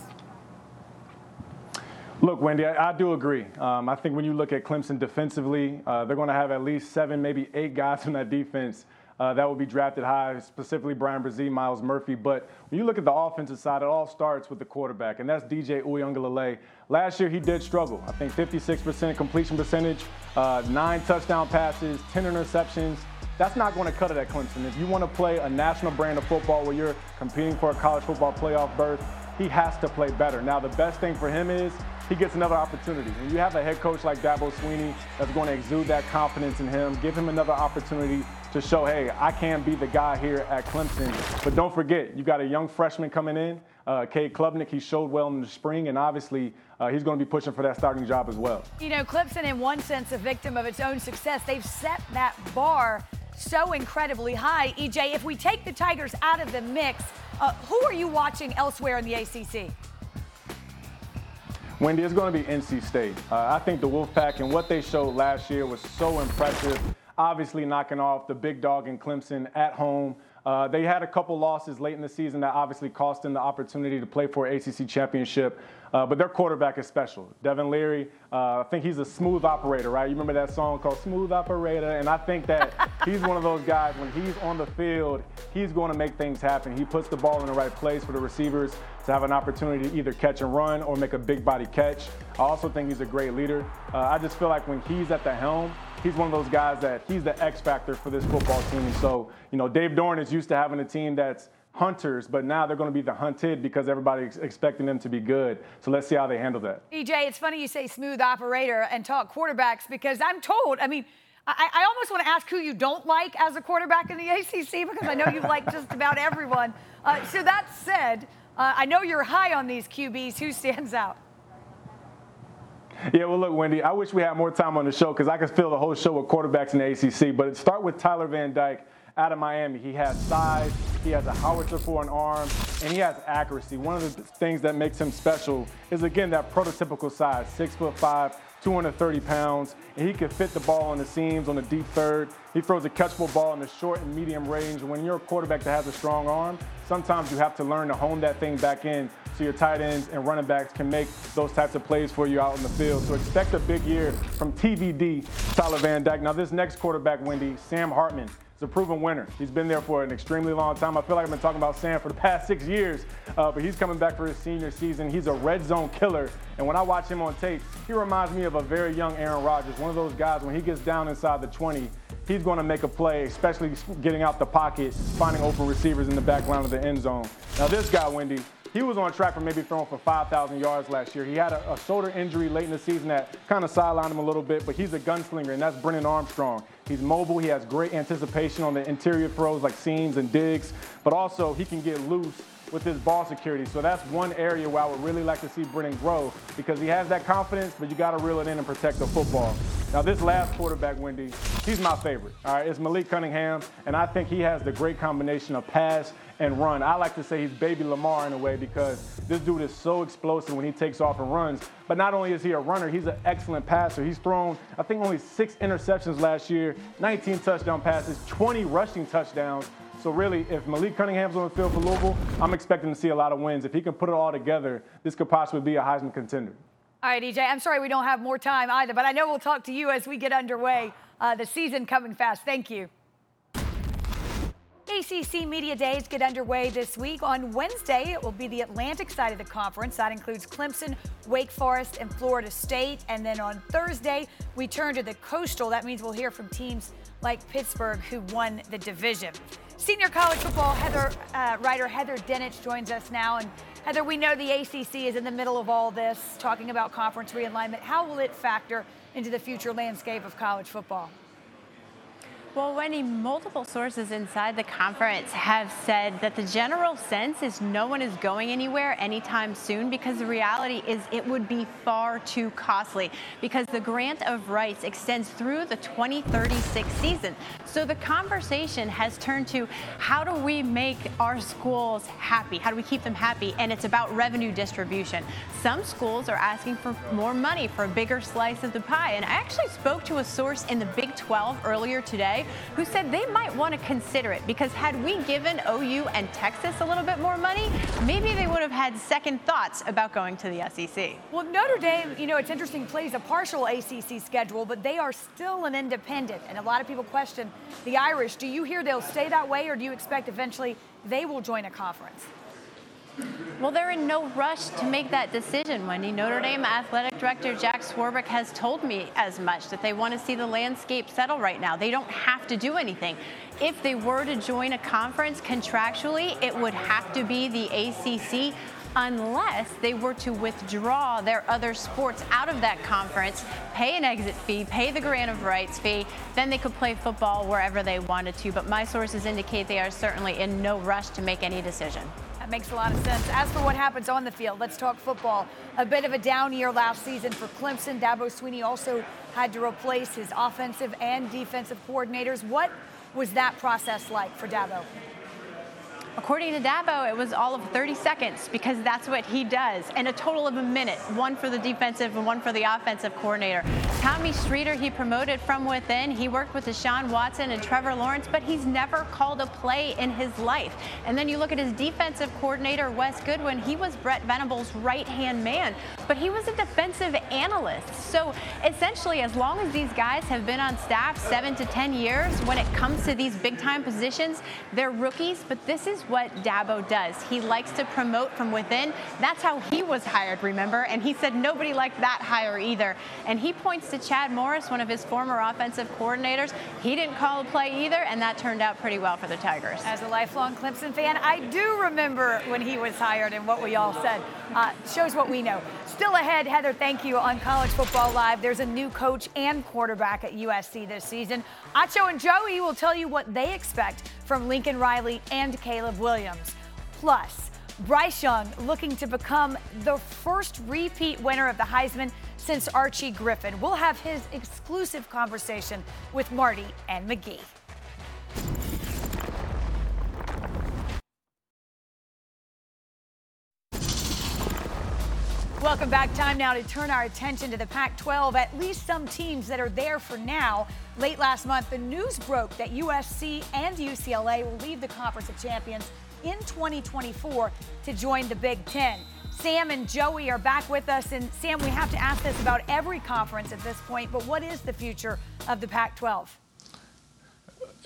Speaker 23: Look, Wendy, I, I do agree. Um, I think when you look at Clemson defensively, uh, they're going to have at least seven, maybe eight guys in that defense uh, that will be drafted high, specifically Bryan Bresee, Myles Murphy. But when you look at the offensive side, it all starts with the quarterback, and that's DJ Uiagalelei. Last year, he did struggle. I think 56% completion percentage, uh, nine touchdown passes, 10 interceptions. That's not going to cut it at Clemson. If you want to play a national brand of football where you're competing for a college football playoff berth, he has to play better. Now, the best thing for him is he gets another opportunity. And you have a head coach like Dabo Swinney that's going to exude that confidence in him, give him another opportunity to show, hey, I can be the guy here at Clemson. But don't forget, you got a young freshman coming in, uh, Cade Klubnik. He showed well in the spring, and obviously uh, he's going to be pushing for that starting job as well.
Speaker 1: You know, Clemson, in one sense, a victim of its own success. They've set that bar so incredibly high. EJ, if we take the Tigers out of the mix, uh, who are you watching elsewhere in the ACC?
Speaker 23: Wendy, it's going to be NC State. Uh, I think the Wolfpack and what they showed last year was so impressive. Obviously, knocking off the big dog in Clemson at home. Uh, they had a couple losses late in the season that obviously cost them the opportunity to play for ACC championship. Uh, but their quarterback is special. Devin Leary, uh, I think he's a smooth operator, right? You remember that song called Smooth Operator? And I think that he's one of those guys, when he's on the field, he's going to make things happen. He puts the ball in the right place for the receivers to have an opportunity to either catch and run or make a big body catch. I also think he's a great leader. Uh, I just feel like when he's at the helm, he's one of those guys that he's the X factor for this football team. So, you know, Dave Doeren is used to having a team that's hunters, but now they're going to be the hunted because everybody's expecting them to be good. So let's see how they handle that.
Speaker 1: EJ, it's funny you say smooth operator and talk quarterbacks because I'm told, I mean, I, I, almost want to ask who you don't like as a quarterback in the ACC because I know you like just about everyone. Uh, so that said, uh, I know you're high on these QBs. Who stands out?
Speaker 23: Yeah, well, look, Wendy, I wish we had more time on the show because I could fill the whole show with quarterbacks in the ACC. But start with Tyler Van Dyke out of Miami. He has size, he has a howitzer for an arm, and he has accuracy. One of the things that makes him special is, again, that prototypical size, six foot five, 230 pounds, and he can fit the ball on the seams on the deep third. He throws a catchable ball in the short and medium range. When you're a quarterback that has a strong arm, sometimes you have to learn to hone that thing back in so your tight ends and running backs can make those types of plays for you out in the field. So expect a big year from TVD, Tyler Van Dyke. Now, this next quarterback, Wendy, Sam Hartman. He's a proven winner. He's been there for an extremely long time. I feel like I've been talking about Sam for the past six years, uh, but he's coming back for his senior season. He's a red zone killer. And when I watch him on tape, he reminds me of a very young Aaron Rodgers, one of those guys when he gets down inside the 20, he's going to make a play, especially getting out the pocket, finding open receivers in the background of the end zone. Now, this guy, Wendy, he was on track for maybe throwing for 5,000 yards last year. He had a, a, shoulder injury late in the season that kind of sidelined him a little bit, but he's a gunslinger, and that's Brennan Armstrong. He's mobile. He has great anticipation on the interior throws like seams and digs, but also he can get loose with his ball security. So that's one area where I would really like to see Brennan grow because he has that confidence, but you got to reel it in and protect the football. Now, this last quarterback, Wendy, he's my favorite. All right, it's Malik Cunningham, and I think he has the great combination of pass and run. I like to say he's baby Lamar in a way because this dude is so explosive when he takes off and runs. But not only is he a runner, he's an excellent passer. He's thrown, I think, only six interceptions last year, 19 touchdown passes, 20 rushing touchdowns. So really, if Malik Cunningham's on the field for Louisville, I'm expecting to see a lot of wins. If he can put it all together, this could possibly be a Heisman contender.
Speaker 1: All right, EJ, I'm sorry we don't have more time either, but I know we'll talk to you as we get underway. Uh, the season coming fast. Thank you. ACC Media Days get underway this week. On Wednesday, it will be the Atlantic side of the conference. That includes Clemson, Wake Forest, and Florida State. And then on Thursday, we turn to the coastal. That means we'll hear from teams like Pittsburgh, who won the division. Senior college football Heather, uh, writer Heather Dinich joins us now. And Heather, we know the ACC is in the middle of all this, talking about conference realignment. How will it factor into the future landscape of college football?
Speaker 24: Well, Wendy, multiple sources inside the conference have said that the general sense is no one is going anywhere anytime soon because the reality is it would be far too costly because the grant of rights extends through the 2036 season. So the conversation has turned to how do we make our schools happy? How do we keep them happy? And it's about revenue distribution. Some schools are asking for more money for a bigger slice of the pie. And I actually spoke to a source in the Big 12 earlier today who said they might want to consider it because had we given OU and Texas a little bit more money, maybe they would have had second thoughts about going to the SEC.
Speaker 1: Well, Notre Dame, you know, it's interesting, plays a partial ACC schedule, but they are still an independent. And a lot of people question the Irish. Do you hear they'll stay that way, or do you expect eventually they will join a conference?
Speaker 24: Well, they're in no rush to make that decision, Wendy. Notre Dame athletic director Jack Swarbrick has told me as much that they want to see the landscape settle right now. They don't have to do anything. If they were to join a conference contractually, it would have to be the ACC unless they were to withdraw their other sports out of that conference, pay an exit fee, pay the grant of rights fee, then they could play football wherever they wanted to. But my sources indicate they are certainly in no rush to make any decision.
Speaker 1: That makes a lot of sense. As for what happens on the field, let's talk football. A bit of a down year last season for Clemson. Dabo Swinney also had to replace his offensive and defensive coordinators. What was that process like for Dabo?
Speaker 24: According to Dabo, it was all of 30 seconds because that's what he does, and a total of a minute, one for the defensive and one for the offensive coordinator. Tommy Streeter, he promoted from within. He worked with Deshaun Watson and Trevor Lawrence, but he's never called a play in his life. And then you look at his defensive coordinator, Wes Goodwin. He was Brent Venables' right-hand man, but he was a defensive analyst. So essentially, as long as these guys have been on staff seven to 10 years, when it comes to these big-time positions, they're rookies, but this is what Dabo does. He likes to promote from within. That's how he was hired, remember? And he said nobody liked that hire either. And he points to Chad Morris, one of his former offensive coordinators. He didn't call a play either, and that turned out pretty well for the Tigers.
Speaker 1: As a lifelong Clemson fan, I do remember when he was hired and what we all said. Uh, shows what we know. Still ahead, Heather, thank you on College Football Live. There's a new coach and quarterback at USC this season. Acho and Joey will tell you what they expect from Lincoln Riley and Caleb Williams. Plus, Bryce Young looking to become the first repeat winner of the Heisman since Archie Griffin. We'll have his exclusive conversation with Marty and McGee. Welcome back. Time now to turn our attention to the Pac 12. At least some teams that are there for now. Late last month, the news broke that USC and UCLA will leave the Conference of Champions in 2024 to join the Big Ten. Sam and Joey are back with us. And Sam, we have to ask this about every conference at this point, but what is the future of the Pac 12?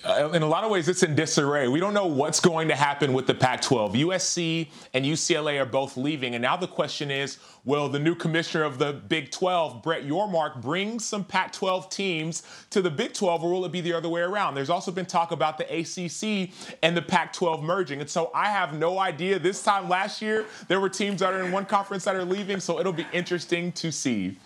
Speaker 19: Uh, in a lot of ways, it's in disarray. We don't know what's going to happen with the Pac 12. USC and UCLA are both leaving. And now the question is will the new commissioner of the Big 12, Brett Yormark, bring some Pac 12 teams to the Big 12, or will it be the other way around? There's also been talk about the ACC and the Pac 12 merging. And so I have no idea. This time last year, there were teams that are in one conference that are leaving. So it'll be interesting to see.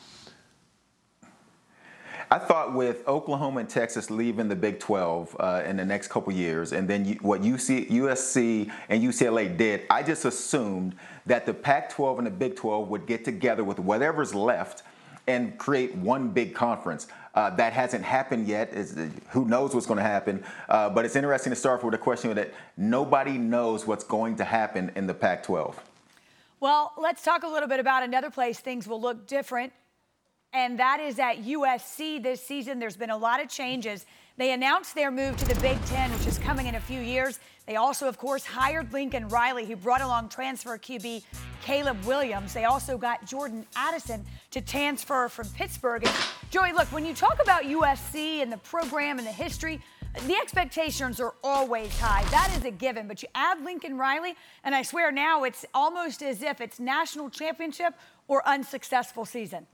Speaker 4: I thought with Oklahoma and Texas leaving the Big 12 uh, in the next couple years, and then you, what UC, USC and UCLA did, I just assumed that the Pac-12 and the Big 12 would get together with whatever's left and create one big conference. Uh, that hasn't happened yet. It's, who knows what's going to happen? Uh, but it's interesting to start with a question that nobody knows what's going to happen in the Pac-12.
Speaker 1: Well, let's talk a little bit about another place things will look different and that is at USC this season. There's been a lot of changes. They announced their move to the Big Ten, which is coming in a few years. They also, of course, hired Lincoln Riley, who brought along transfer QB Caleb Williams. They also got Jordan Addison to transfer from Pittsburgh. And Joey, look, when you talk about USC and the program and the history, the expectations are always high. That is a given. But you add Lincoln Riley, and I swear now it's almost as if it's national championship or unsuccessful season.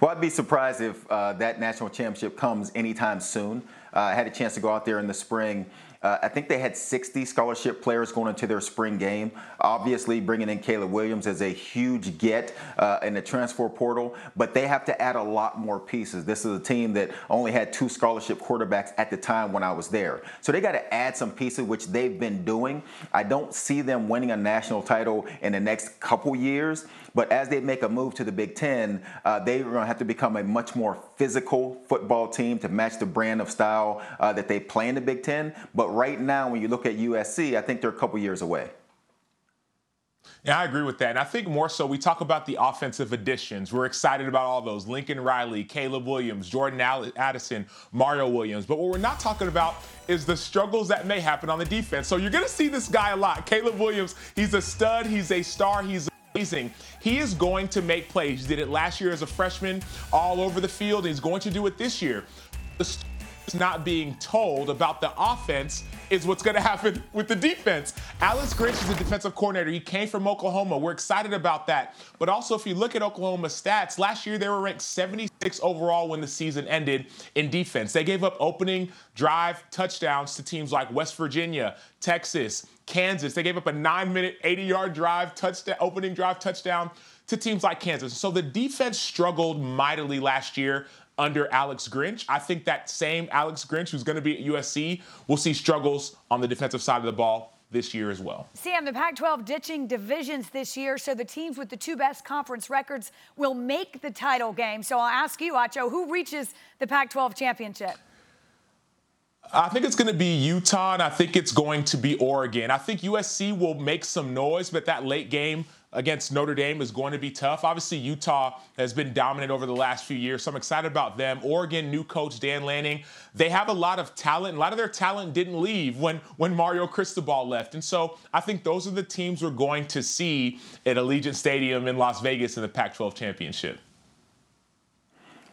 Speaker 4: Well, I'd be surprised if uh, that national championship comes anytime soon. Uh, I had a chance to go out there in the spring uh, I think they had 60 scholarship players going into their spring game. Obviously, bringing in Caleb Williams is a huge get uh, in the transfer portal, but they have to add a lot more pieces. This is a team that only had two scholarship quarterbacks at the time when I was there. So they got to add some pieces, which they've been doing. I don't see them winning a national title in the next couple years, but as they make a move to the Big Ten, uh, they're going to have to become a much more physical football team to match the brand of style uh, that they play in the Big Ten. But right now, when you look at USC, I think they're a couple years away.
Speaker 19: Yeah, I agree with that. And I think more so, we talk about the offensive additions. We're excited about all those Lincoln Riley, Caleb Williams, Jordan Addison, Mario Williams. But what we're not talking about is the struggles that may happen on the defense. So you're going to see this guy a lot. Caleb Williams, he's a stud, he's a star, he's amazing. He is going to make plays. He did it last year as a freshman all over the field. He's going to do it this year. The story not being told about the offense is what's going to happen with the defense. Alex Grinch is a defensive coordinator. He came from Oklahoma. We're excited about that. But also, if you look at Oklahoma's stats, last year they were ranked 76 overall when the season ended in defense. They gave up opening drive touchdowns to teams like West Virginia, Texas, Kansas. They gave up a nine minute, 80 yard drive touchdown, opening drive touchdown to teams like Kansas. So the defense struggled mightily last year under Alex Grinch. I think that same Alex Grinch, who's going to be at USC, will see struggles on the defensive side of the ball this year as well.
Speaker 1: Sam, the Pac 12 ditching divisions this year, so the teams with the two best conference records will make the title game. So I'll ask you, Acho, who reaches the Pac 12 championship?
Speaker 19: I think it's going to be Utah, and I think it's going to be Oregon. I think USC will make some noise, but that late game against Notre Dame is going to be tough. Obviously, Utah has been dominant over the last few years, so I'm excited about them. Oregon, new coach Dan Lanning, they have a lot of talent. A lot of their talent didn't leave when, when Mario Cristobal left. And so I think those are the teams we're going to see at Allegiant Stadium in Las Vegas in the Pac 12 championship.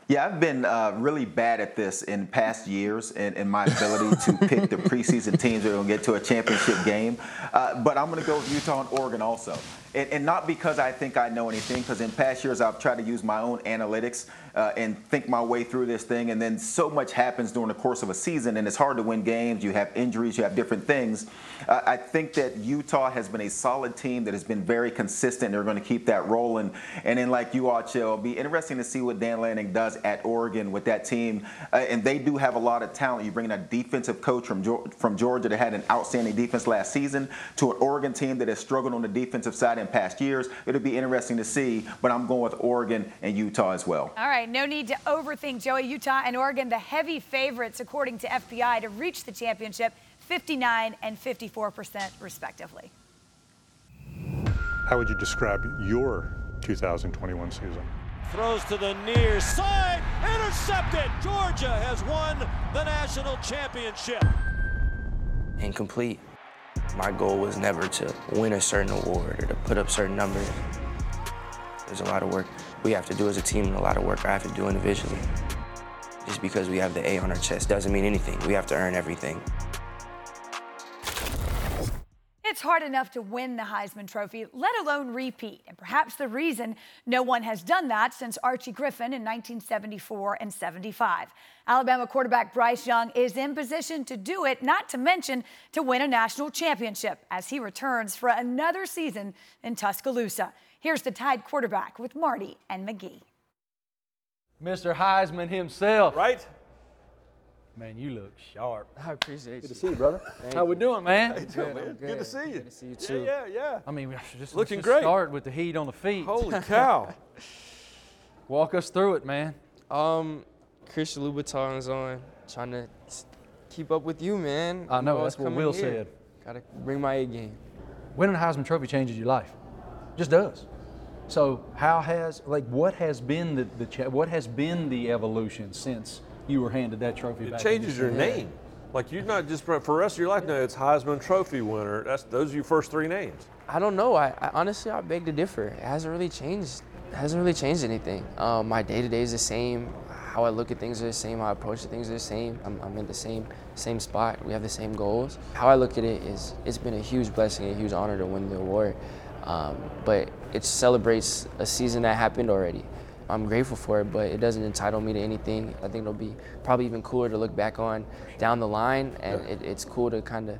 Speaker 4: Yeah, I've been uh, really bad at this in past years in, in my ability to pick the preseason teams that are going to get to a championship game. Uh, but I'm going to go with Utah and Oregon also and, and, not because I think I know anything, because in past years I've tried to use my own analytics uh, and think my way through this thing, and then so much happens during the course of a season, and it's hard to win games. You have injuries, you have different things. Uh, I think that Utah has been a solid team that has been very consistent. They're going to keep that rolling, and then like you all, Chill, it'll be interesting to see what Dan Lanning does at Oregon with that team, uh, and they do have a lot of talent. You bring in a defensive coach from from Georgia that had an outstanding defense last season to an Oregon team that has struggled on the defensive side in past years. It'll be interesting to see, but I'm going with Oregon and Utah as well.
Speaker 1: All right, no need to overthink, Joey. Utah and Oregon, the heavy favorites, according to FPI, to reach the championship, 59 and 54 percent, respectively.
Speaker 25: How would you describe your 2021 season?
Speaker 22: Throws to the near side, intercepted. Georgia has won the national championship.
Speaker 26: Incomplete my goal was never to win a certain award or to put up certain numbers. There's a lot of work we have to do as a team and a lot of work I have to do individually. Just because we have the A on our chest doesn't mean anything. We have to earn everything.
Speaker 1: It's hard enough to win the Heisman Trophy, let alone repeat. And perhaps the reason no one has done that since Archie Griffin in 1974 and 75. Alabama quarterback Bryce Young is in position to do it, not to mention to win a national championship as he returns for another season in Tuscaloosa. Here's the Tide quarterback with Marty and McGee.
Speaker 27: Mr. Heisman himself.
Speaker 14: Right?
Speaker 27: Man, you look sharp.
Speaker 28: I appreciate
Speaker 27: Good
Speaker 28: you.
Speaker 27: Good to see you, brother.
Speaker 28: Thank
Speaker 27: How
Speaker 28: you.
Speaker 27: we doing, man?
Speaker 14: How you doing, man? Good.
Speaker 28: Good.
Speaker 14: to see you.
Speaker 28: Good to see you too.
Speaker 14: Yeah, yeah, yeah.
Speaker 27: I mean, just
Speaker 14: Looking
Speaker 27: let's
Speaker 14: great.
Speaker 27: Start with the heat on the feet.
Speaker 14: Holy cow!
Speaker 27: Walk us through it, man.
Speaker 28: Um, Christian Louboutins on, trying to keep up with you, man.
Speaker 27: I know, that's what Will
Speaker 28: here.
Speaker 27: said.
Speaker 28: Gotta bring my A game.
Speaker 27: Winning a Heisman Trophy changes your life. Just does. So, how has like what has been the, the cha- what has been the evolution since you were handed that trophy?
Speaker 14: It
Speaker 27: back
Speaker 14: changes your name. Like you're not just for for the rest of your life. No, it's Heisman Trophy winner. That's those are your first three names.
Speaker 28: I don't know. I, I honestly I beg to differ. It hasn't really changed. It hasn't really changed anything. Um, my day to day is the same. How I look at things are the same. How I approach things are the same. I'm, I'm in the same same spot. We have the same goals. How I look at it is it's been a huge blessing, a huge honor to win the award. Um, but it celebrates a season that happened already. I'm grateful for it, but it doesn't entitle me to anything. I think it'll be probably even cooler to look back on down the line, and it, it's cool to kind of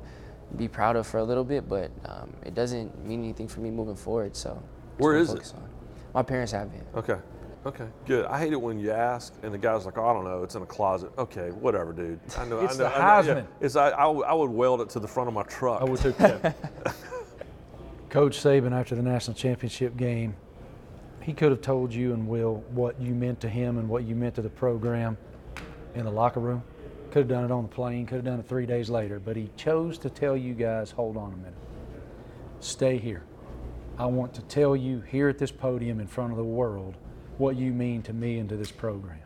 Speaker 28: be proud of for a little bit, but um, it doesn't mean anything for me moving forward. So, that's
Speaker 14: Where
Speaker 28: what I'm
Speaker 14: is it?
Speaker 28: on. My parents have it.
Speaker 14: Okay. Okay, good. I hate it when you ask and the guy's like, oh, I don't know, it's in a closet. Okay, whatever, dude. I know.
Speaker 27: It's
Speaker 14: I know,
Speaker 27: the
Speaker 14: I know, yeah.
Speaker 27: Heisman.
Speaker 14: It's I, I, would- I would weld it to the front of my truck.
Speaker 27: I would too. Coach Saban, after the national championship game, he could have told you and Will what you meant to him and what you meant to the program in the locker room. Could have done it on the plane, could have done it three days later, but he chose to tell you guys, hold on a minute, stay here. I want to tell you here at this podium in front of the world what you mean to me and to this program.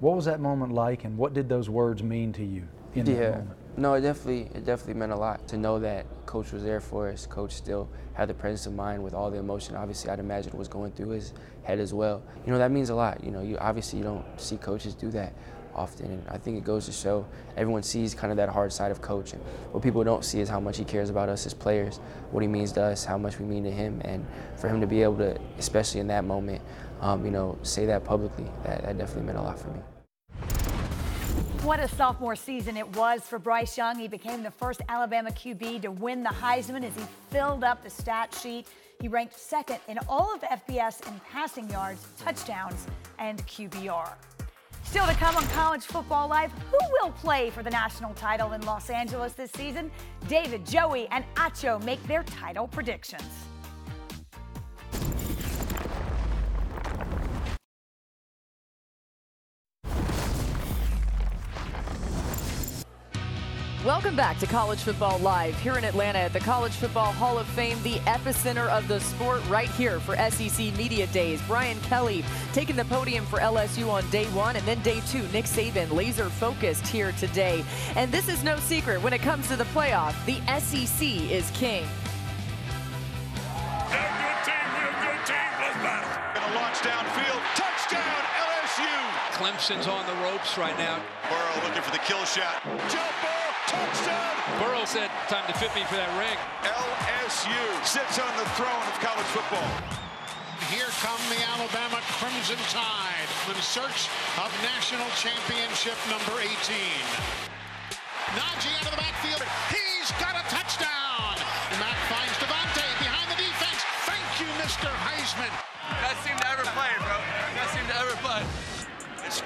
Speaker 27: What was that moment like, and what did those words mean to you in that moment?
Speaker 28: No, it definitely it definitely meant a lot to know that coach was there for us. Coach still had the presence of mind with all the emotion. Obviously, I'd imagine was going through his head as well. You know that means a lot. You know, you obviously you don't see coaches do that often, and I think it goes to show everyone sees kind of that hard side of coach, and what people don't see is how much he cares about us as players, what he means to us, how much we mean to him, and for him to be able to, especially in that moment, um, you know, say that publicly, that, that definitely meant a lot for me.
Speaker 1: What a sophomore season it was for Bryce Young. He became the first Alabama QB to win the Heisman as he filled up the stat sheet. He ranked second in all of FBS in passing yards, touchdowns, and QBR. Still to come on College Football Live, who will play for the national title in Los Angeles this season? David, Joey, and Acho make their title predictions.
Speaker 29: Welcome back to College Football Live here in Atlanta at the College Football Hall of Fame, the epicenter of the sport right here for SEC Media Days. Brian Kelly taking the podium for LSU on day one, and then day two, Nick Saban laser focused here today. And this is no secret when it comes to the playoff, the SEC is king. Real good team. Real good team. Let's battle.
Speaker 13: Gonna launch downfield. Touchdown, LSU.
Speaker 30: Clemson's on the ropes right now.
Speaker 13: Burrow looking for the kill shot. Jump ball. Touchdown.
Speaker 30: Burrow said, time to fit me for that ring.
Speaker 13: LSU sits on the throne of college football.
Speaker 31: Here come the Alabama Crimson Tide in search of national championship number 18. Najee out of the backfield. He's got a touchdown.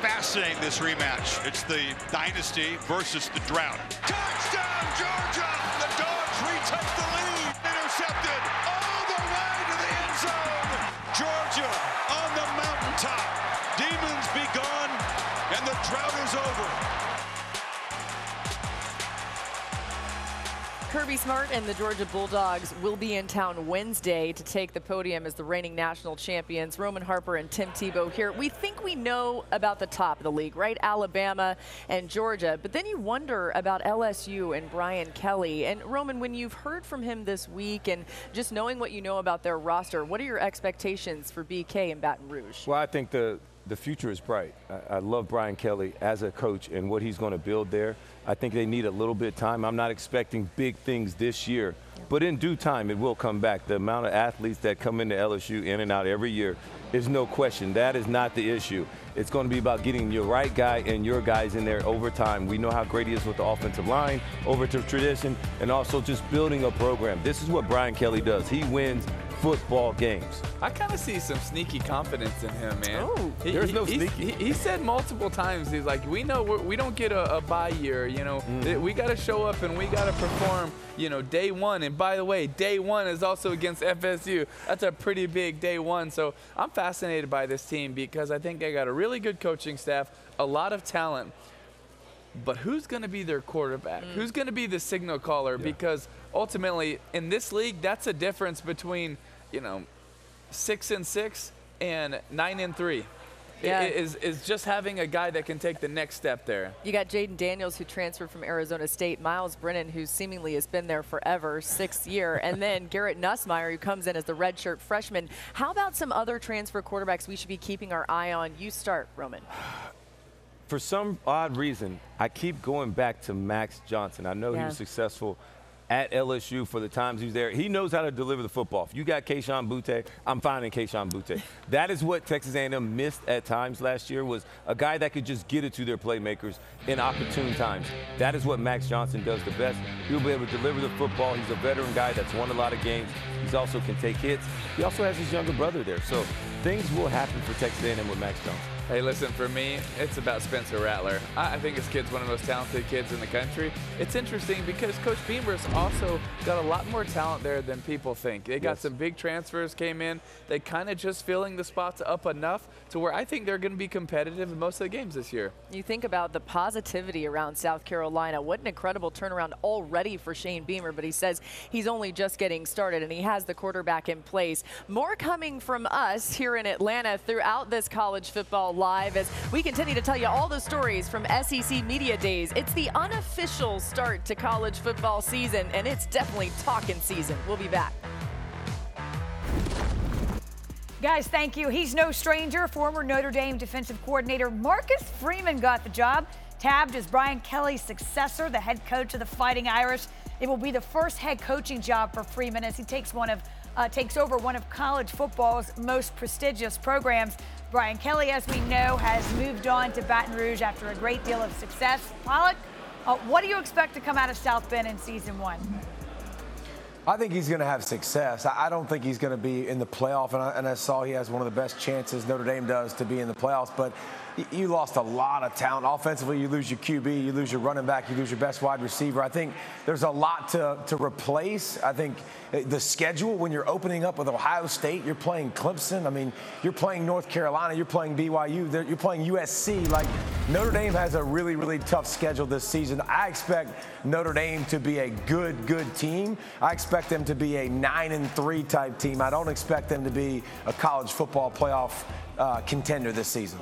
Speaker 13: Fascinating, this rematch. It's the dynasty versus the drought. Touchdown, Georgia! The Dogs retake the lead. Intercepted all the way to the end zone. Georgia on the mountaintop. Demons be gone, and the drought is over.
Speaker 29: Kirby Smart and the Georgia Bulldogs will be in town Wednesday to take the podium as the reigning national champions. Roman Harper and Tim Tebow here. We think we know about the top of the league, right? Alabama and Georgia. But then you wonder about LSU and Brian Kelly. And Roman, when you've heard from him this week and just knowing what you know about their roster, what are your expectations for BK in Baton Rouge?
Speaker 32: Well, I think the the future is bright. I, I love Brian Kelly as a coach and what he's going to build there. I think they need a little bit of time. I'm not expecting big things this year, but in due time, it will come back. The amount of athletes that come into LSU in and out every year is no question. That is not the issue. It's going to be about getting your right guy and your guys in there over time. We know how great he is with the offensive line, over to tradition, and also just building a program. This is what Brian Kelly does. He wins football games.
Speaker 33: I kind of see some sneaky confidence in him, man.
Speaker 29: Oh,
Speaker 33: he,
Speaker 32: there's
Speaker 33: he,
Speaker 32: no
Speaker 33: he's-
Speaker 32: sneaky.
Speaker 33: He, he said multiple times, he's like, we know we're, we don't get a, a bye year, you know.
Speaker 32: Mm-hmm.
Speaker 33: We got to show up and we got to perform, you know, day one. And by the way, day one is also against FSU. That's a pretty big day one. So I'm fascinated by this team because I think they got a really good coaching staff, a lot of talent. But who's going to be their quarterback? Who's going to be the signal caller? Because ultimately, in this league, that's a difference between, you know, six and six and nine and three.
Speaker 29: Yeah.
Speaker 33: Is is just having a guy that can take the next step there.
Speaker 29: You got Jayden Daniels, who transferred from Arizona State, Miles Brennan, who seemingly has been there forever, sixth year, and then Garrett Nussmeier, who comes in as the redshirt freshman. How about some other transfer quarterbacks we should be keeping our eye on? You start, Roman.
Speaker 32: for some odd reason, I keep going back to Max Johnson. I know he was successful at LSU for the times he's there. He knows how to deliver the football. If you got Keishon Butte, I'm finding Keishon Butte. that is what Texas A&M missed at times last year was a guy that could just get it to their playmakers in opportune times. That is what Max Johnson does the best. He'll be able to deliver the football. He's a veteran guy that's won a lot of games. He also can take hits. He also has his younger brother there. So things will happen for Texas A&M with Max Johnson.
Speaker 33: Hey, listen, for me, it's about Spencer Rattler. I, I think this kid's one of the most talented kids in the country. It's interesting because Coach Beamer's also got a lot more talent there than people think. They got
Speaker 32: Yes.
Speaker 33: some big transfers came in. They kind of just filling the spots up enough to where I think they're going to be competitive in most of the games this year.
Speaker 29: You think about the positivity around South Carolina. What an incredible turnaround already for Shane Beamer, but he says he's only just getting started and he has the quarterback in place. More coming from us here in Atlanta throughout this college football live as we continue to tell you all the stories from SEC Media Days. It's the unofficial start to college football season, and it's definitely talking season. We'll be back.
Speaker 1: Guys, thank you. He's no stranger. Former Notre Dame defensive coordinator Marcus Freeman got the job, tabbed as Brian Kelly's successor, the head coach of the Fighting Irish. It will be the first head coaching job for Freeman as he takes one of uh, takes over one of college football's most prestigious programs. Brian Kelly, as we know, has moved on to Baton Rouge after a great deal of success. Pollack, uh, what do you expect to come out of South Bend in season one?
Speaker 3: I think he's going to have success. I don't think he's going to be in the playoff, and I, and I saw he has one of the best chances Notre Dame does to be in the playoffs. But you lost a lot of talent offensively. You lose your QB, you lose your running back, you lose your best wide receiver. I think there's a lot to to replace. I think uh, the schedule when you're opening up with Ohio State, you're playing Clemson. I mean, you're playing North Carolina, you're playing BYU, you're playing USC. Like Notre Dame has a really, really tough schedule this season. I expect Notre Dame to be a good, good team. I expect them to be a nine and three type team. I don't expect them to be a college football playoff uh, contender this season.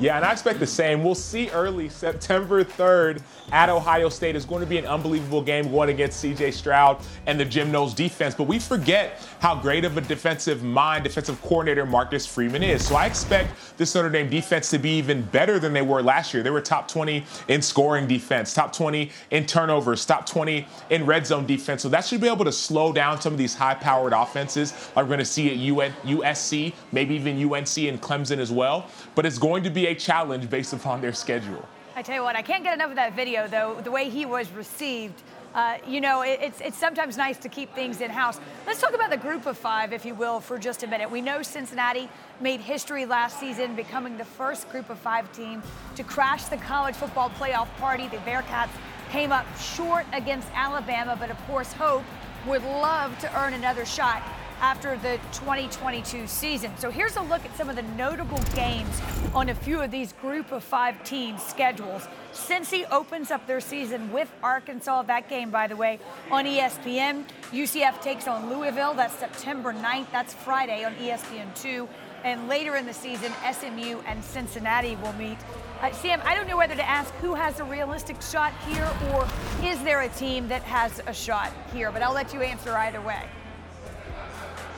Speaker 19: Yeah, and I expect the same. We'll see early September 3rd at Ohio State. It's going to be an unbelievable game going against CJ Stroud and the Jim Knowles defense. But we forget how great of a defensive mind, defensive coordinator Marcus Freeman is. So I expect this Notre Dame defense to be even better than they were last year. They were top 20 in scoring defense, top 20 in turnovers, top 20 in red zone defense. So that should be able to slow down some of these high powered offenses like we're going to see at UN USC, maybe even UNC and Clemson as well. But it's going to be challenge based upon their schedule.
Speaker 1: I tell you what, I can't get enough of that video, though, the way he was received. Uh, you know, it, it's, it's sometimes nice to keep things in house. Let's talk about the group of five, if you will, for just a minute. We know Cincinnati made history last season, becoming the first group of five team to crash the college football playoff party. The Bearcats came up short against Alabama, but of course, Hope would love to earn another shot after the 2022 season. So here's a look at some of the notable games on a few of these group of five teams schedules. Cincy opens up their season with Arkansas. That game, by the way, on ESPN. UCF takes on Louisville. That's September 9th. That's Friday on ESPN2. And later in the season, SMU and Cincinnati will meet. Uh, Sam, I don't know whether to ask who has a realistic shot here or is there a team that has a shot here, but I'll let you answer either way.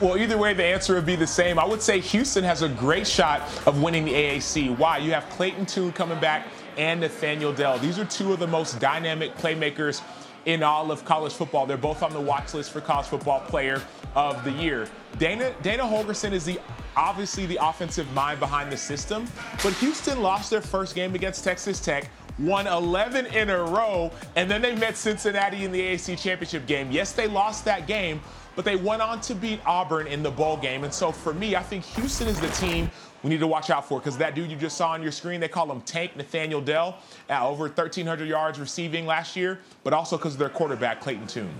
Speaker 19: Well, either way, the answer would be the same. I would say Houston has a great shot of winning the AAC. Why? You have Clayton Tune coming back and Nathaniel Dell. These are two of the most dynamic playmakers in all of college football. They're both on the watch list for college football player of the year. Dana Dana Holgorsen is the obviously the offensive mind behind the system, but Houston lost their first game against Texas Tech won 11 in a row, and then they met Cincinnati in the AAC championship game. Yes, they lost that game, but they went on to beat Auburn in the bowl game. And so for me, I think Houston is the team we need to watch out for because that dude you just saw on your screen, they call him Tank Nathaniel Dell, at over 1,300 yards receiving last year, but also because of their quarterback, Clayton Tune.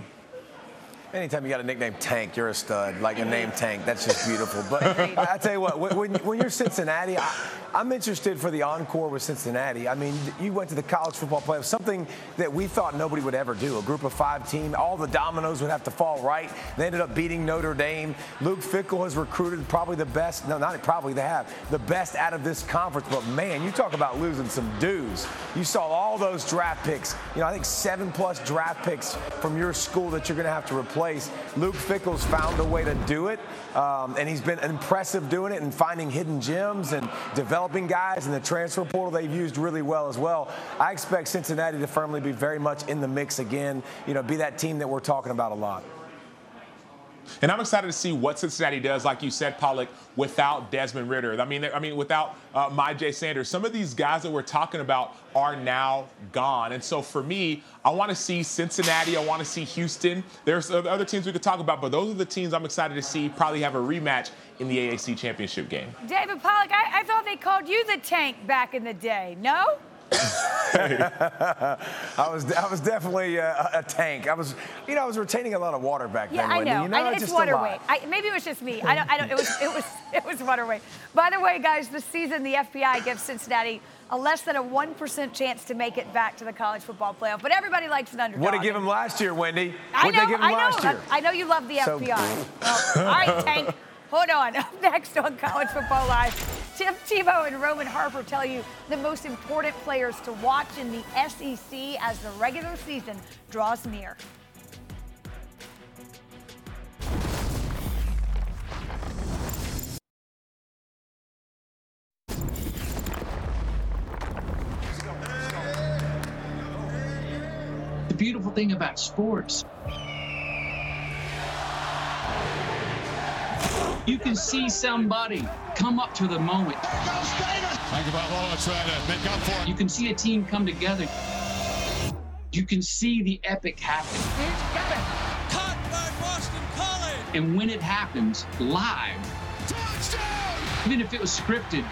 Speaker 3: Anytime you got a nickname Tank, you're a stud. Like a name Tank, that's just beautiful. But I tell you what, when, when you're Cincinnati, I, am interested for the encore with Cincinnati. I mean, you went to the college football playoff, something that we thought nobody would ever do. A group of five team, all the dominoes would have to fall right. They ended up beating Notre Dame. Luke Fickell has recruited probably the best. No, not probably they have the best out of this conference. But man, you talk about losing some dues. You saw all those draft picks. You know, I think seven plus draft picks from your school that you're going to have to replace place. Luke Fickell's found a way to do it, um, and he's been impressive doing it and finding hidden gems and developing guys in the transfer portal. They've used really well as well. I expect Cincinnati to firmly be very much in the mix again. You know, be that team that we're talking about a lot.
Speaker 19: And I'm excited to see what Cincinnati does, like you said, Pollack, without Desmond Ridder. I mean, I mean, without uh, Myjai Sanders. Some of these guys that we're talking about are now gone. And so for me, I want to see Cincinnati. I want to see Houston. There's other teams we could talk about, but those are the teams I'm excited to see probably have a rematch in the AAC championship game.
Speaker 1: David Pollack, I, I thought they called you the tank back in the day. No?
Speaker 3: I was I was definitely uh, a, a, tank. I was, you know, I was retaining a lot of water back
Speaker 1: yeah,
Speaker 3: then.
Speaker 1: I know.
Speaker 3: You know
Speaker 1: I, it's water weight. I, maybe it was just me. I don't. I don't. It was. It was. It was water weight. By the way, guys, this season the FPI gives Cincinnati a less than a one percent chance to make it back to the college football playoff. But everybody likes an underdog.
Speaker 3: What did give him last year, Wendy?
Speaker 1: I
Speaker 3: what
Speaker 1: know.
Speaker 3: they give him
Speaker 1: I know.
Speaker 3: last year?
Speaker 1: I know you love the
Speaker 3: so,
Speaker 1: FPI. well, all right, tank. Hold on. Up next on College Football Live, Tim Tebow and Roman Harper tell you the most important players to watch in the SEC as the regular season draws near.
Speaker 34: The beautiful thing about sports you can see somebody come up to the moment.
Speaker 13: Think about Lola trying to make up for it.
Speaker 34: You can see a team come together. You can see the epic happen.
Speaker 35: Caught by Boston College.
Speaker 34: And when it happens live,
Speaker 13: Touchdown!
Speaker 34: even if it was scripted,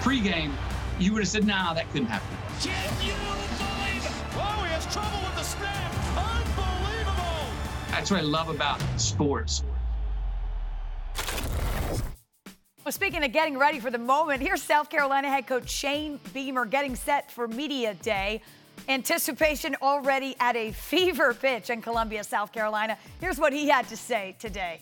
Speaker 34: pregame, you would have said, nah, that couldn't happen.
Speaker 13: Can you believe it? Oh, he has trouble with the snap. Unbelievable.
Speaker 34: That's what I love about sports.
Speaker 1: Well, speaking of getting ready for the moment, here's South Carolina head coach Shane Beamer getting set for Media Day. Anticipation already at a fever pitch in Columbia, South Carolina. Here's what he had to say today.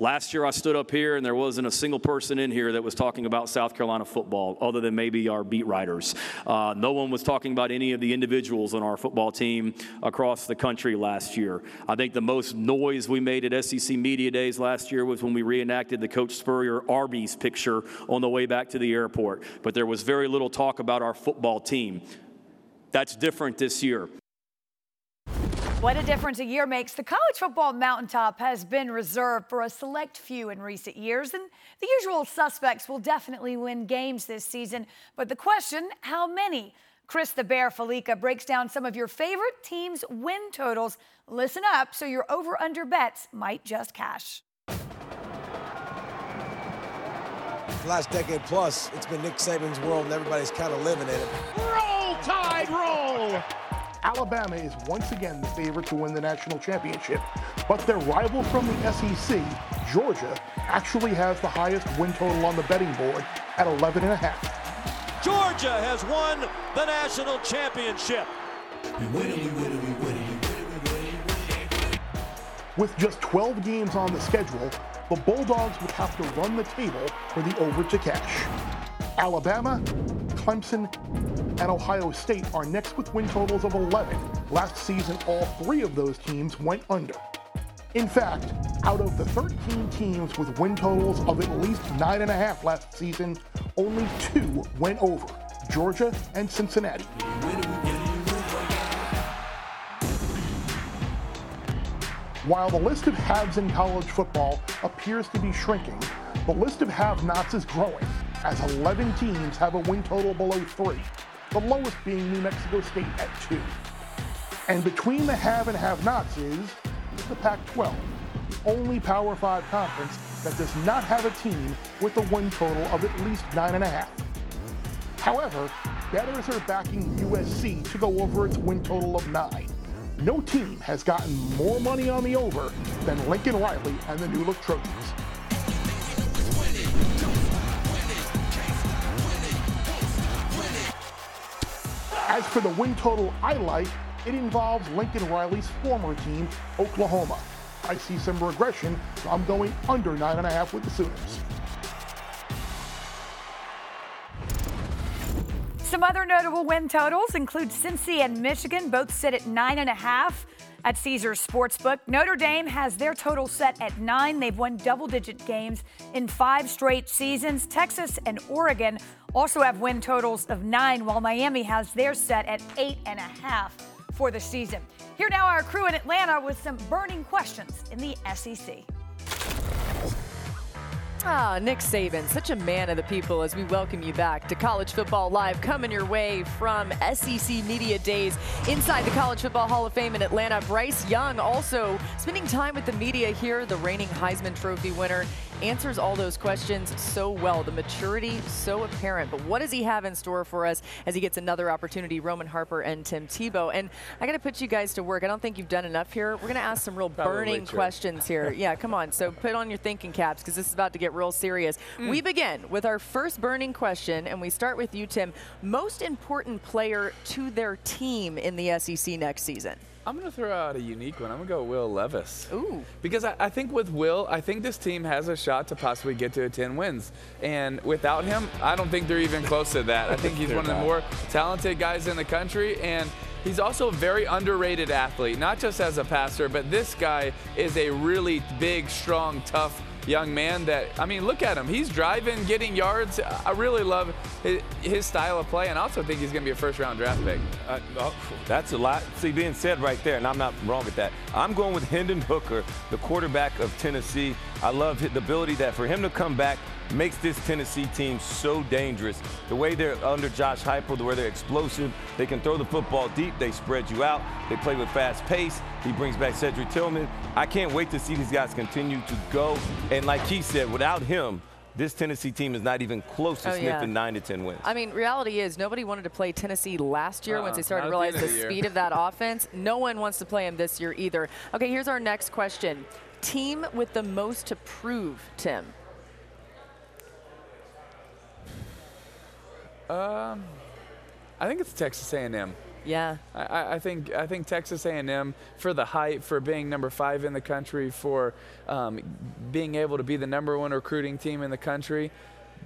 Speaker 36: Last year, I stood up here and there wasn't a single person in here that was talking about South Carolina football, other than maybe our beat writers. Uh, no one was talking about any of the individuals on our football team across the country last year. I think the most noise we made at SEC Media Days last year was when we reenacted the Coach Spurrier Arby's picture on the way back to the airport. But there was very little talk about our football team. That's different this year.
Speaker 1: What a difference a year makes. The college football mountaintop has been reserved for a select few in recent years, and the usual suspects will definitely win games this season. But the question how many? Chris the Bear Fallica breaks down some of your favorite teams' win totals. Listen up so your over under bets might just cash.
Speaker 3: Last decade plus, it's been Nick Saban's world, and everybody's kind of living in it.
Speaker 37: Roll Tide Roll! Alabama is once again the favorite to win the national championship, but their rival from the SEC, Georgia, actually has the highest win total on the betting board at 11 and a half.
Speaker 22: Georgia has won the national championship.
Speaker 37: With just 12 games on the schedule, the Bulldogs would have to run the table for the over to cash. Alabama, Clemson, and Ohio State are next with win totals of 11. Last season, all three of those teams went under. In fact, out of the 13 teams with win totals of at least 9.5 last season, only two went over Georgia and Cincinnati. While the list of haves in college football appears to be shrinking, the list of have nots is growing, as 11 teams have a win total below three, the lowest being New Mexico State at two. And between the have and have nots is the Pac 12, the only Power 5 conference that does not have a team with a win total of at least 9.5. However, bettors are backing USC to go over its win total of 9. No team has gotten more money on the over than Lincoln Riley and the New Look Trojans. As for the win total I like, it involves Lincoln Riley's former team, Oklahoma. I see some regression, so I'm going under 9.5 with the Sooners.
Speaker 1: Some other notable win totals include Cincy and Michigan, both sit at nine and a half at Caesars Sportsbook. Notre Dame has their total set at nine. They've won double digit games in five straight seasons. Texas and Oregon also have win totals of nine, while Miami has theirs set at eight and a half for the season. Here now, our crew in Atlanta with some burning questions in the SEC.
Speaker 29: Ah, Nick Saban, such a man of the people as we welcome you back to College Football Live, coming your way from SEC Media Days inside the College Football Hall of Fame in Atlanta. Bryce Young also spending time with the media here, the reigning Heisman Trophy winner. Answers all those questions so well. The maturity so apparent. But what does he have in store for us as he gets another opportunity? Roman Harper and Tim Tebow. And I got to put you guys to work. I don't think you've done enough here. We're going to ask some real burning questions here. yeah, come on. So put on your thinking caps because this is about to get real serious.
Speaker 33: Mm.
Speaker 29: We begin with our first burning question, and we start with you, Tim. Most important player to their team in the SEC next season?
Speaker 33: I'm going to throw out a unique one. I'm going to go Will Levis.
Speaker 29: Ooh.
Speaker 33: Because I, I think with Will, I think this team has a shot to possibly get to 10 wins. And without him, I don't think they're even close to that. I think he's
Speaker 32: They're
Speaker 33: one of the more talented guys in the country. And he's also a very underrated athlete, not just as a passer, but this guy is a really big, strong, tough young man that, I mean, look at him. He's driving, getting yards. I really love his, style of play, and also think he's going to be a first round draft pick.
Speaker 32: Uh, oh, that's a lot. See, being said right there, and I'm not wrong with that. I'm going with Hendon Hooker, the quarterback of Tennessee. I love the ability that for him to come back makes this Tennessee team so dangerous. The way they're under Josh Heupel, the way they're explosive, they can throw the football deep, they spread you out, they play with fast pace. He brings back Cedric Tillman. I can't wait to see these guys continue to go. And like he said, without him, this Tennessee team is not even close to
Speaker 29: Oh, yeah.
Speaker 32: sniffing nine to ten wins.
Speaker 29: I mean, reality is nobody wanted to play Tennessee last year once
Speaker 33: Uh-uh,
Speaker 29: they started to realize
Speaker 33: the
Speaker 29: the,
Speaker 33: end of the year.
Speaker 29: speed of that offense. No one wants to play him this year either. Okay, here's our next question. Team with the most to prove, Tim.
Speaker 33: Um, I think it's Texas A&M.
Speaker 29: Yeah.
Speaker 33: I, I think I think Texas A&M for the hype, for being number five in the country, for um, being able to be the number one recruiting team in the country.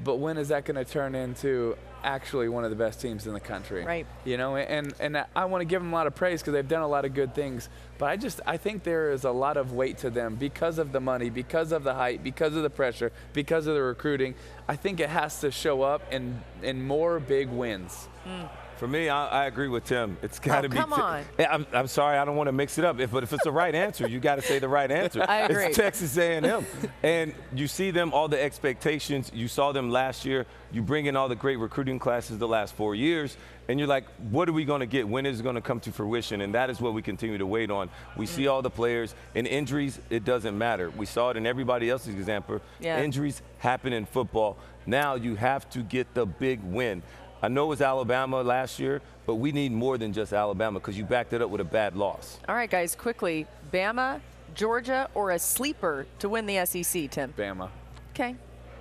Speaker 33: But when is that going to turn into actually one of the best teams in the country?
Speaker 29: Right.
Speaker 33: You know, and and I want to give them a lot of praise because they've done a lot of good things. But I just I think there is a lot of weight to them because of the money, because of the hype, because of the pressure, because of the recruiting. I think it has to show up in in more big wins.
Speaker 29: Mm.
Speaker 32: For me, I, I, agree with Tim. It's got to
Speaker 29: oh,
Speaker 32: be.
Speaker 29: Come on.
Speaker 32: I'm, I'm sorry, I don't want to mix it up. If, but if it's the right answer, you got to say the right answer.
Speaker 29: I agree.
Speaker 32: It's Texas A&M, and you see them all the expectations. You saw them last year. You bring in all the great recruiting classes the last four years, and you're like, what are we going to get? When is it going to come to fruition? And that is what we continue to wait on. We see all the players. In injuries, it doesn't matter. We saw it in everybody else's example.
Speaker 29: Yeah.
Speaker 32: Injuries happen in football. Now you have to get the big win. I know it was Alabama last year, but we need more than just Alabama because you backed it up with a bad loss.
Speaker 29: All right, guys, quickly Bama, Georgia, or a sleeper to win the SEC, Tim?
Speaker 33: Bama.
Speaker 29: Okay.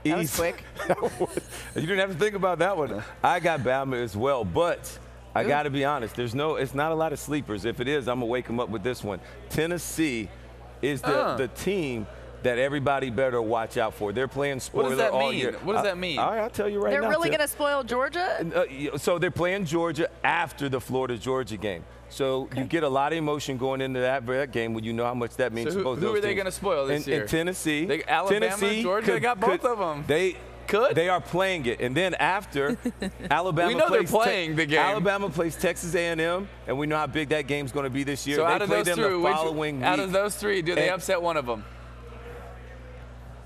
Speaker 29: That was quick.
Speaker 32: you didn't have to think about that one. I got Bama as well, but I got to be honest. There's no, it's not a lot of sleepers. If it is, I'm gonna wake them up with this one. Tennessee is the,
Speaker 33: Uh.
Speaker 32: the team that everybody better watch out for. They're playing spoiler
Speaker 33: What does that
Speaker 32: all
Speaker 33: mean?
Speaker 32: year.
Speaker 33: What does that mean?
Speaker 32: All right, I'll tell you right now.
Speaker 29: They're
Speaker 32: really
Speaker 29: going to spoil Georgia?
Speaker 32: Uh, so they're playing Georgia after the Florida Georgia game. So you get a lot of emotion going into that, that game when you know how much that means
Speaker 33: So
Speaker 32: to
Speaker 33: who-
Speaker 32: both
Speaker 33: who
Speaker 32: those
Speaker 33: are they gonna spoil this
Speaker 32: in,
Speaker 33: year?
Speaker 32: In Tennessee,
Speaker 33: They- Alabama,
Speaker 32: Tennessee
Speaker 33: Georgia,
Speaker 32: could-
Speaker 33: they got both
Speaker 32: could-
Speaker 33: them.
Speaker 32: They
Speaker 33: could.
Speaker 32: They are playing it, and then after Alabama,
Speaker 33: We know they're
Speaker 32: plays Te-
Speaker 33: playing the game.
Speaker 32: Alabama plays Texas A&M, and we know how big that game's going to be this year.
Speaker 33: So
Speaker 32: they
Speaker 33: out of
Speaker 32: play
Speaker 33: those
Speaker 32: them
Speaker 33: three,
Speaker 32: the
Speaker 33: which-
Speaker 32: following
Speaker 33: out
Speaker 32: week.
Speaker 33: of those three, do they
Speaker 32: And-
Speaker 33: upset one of them?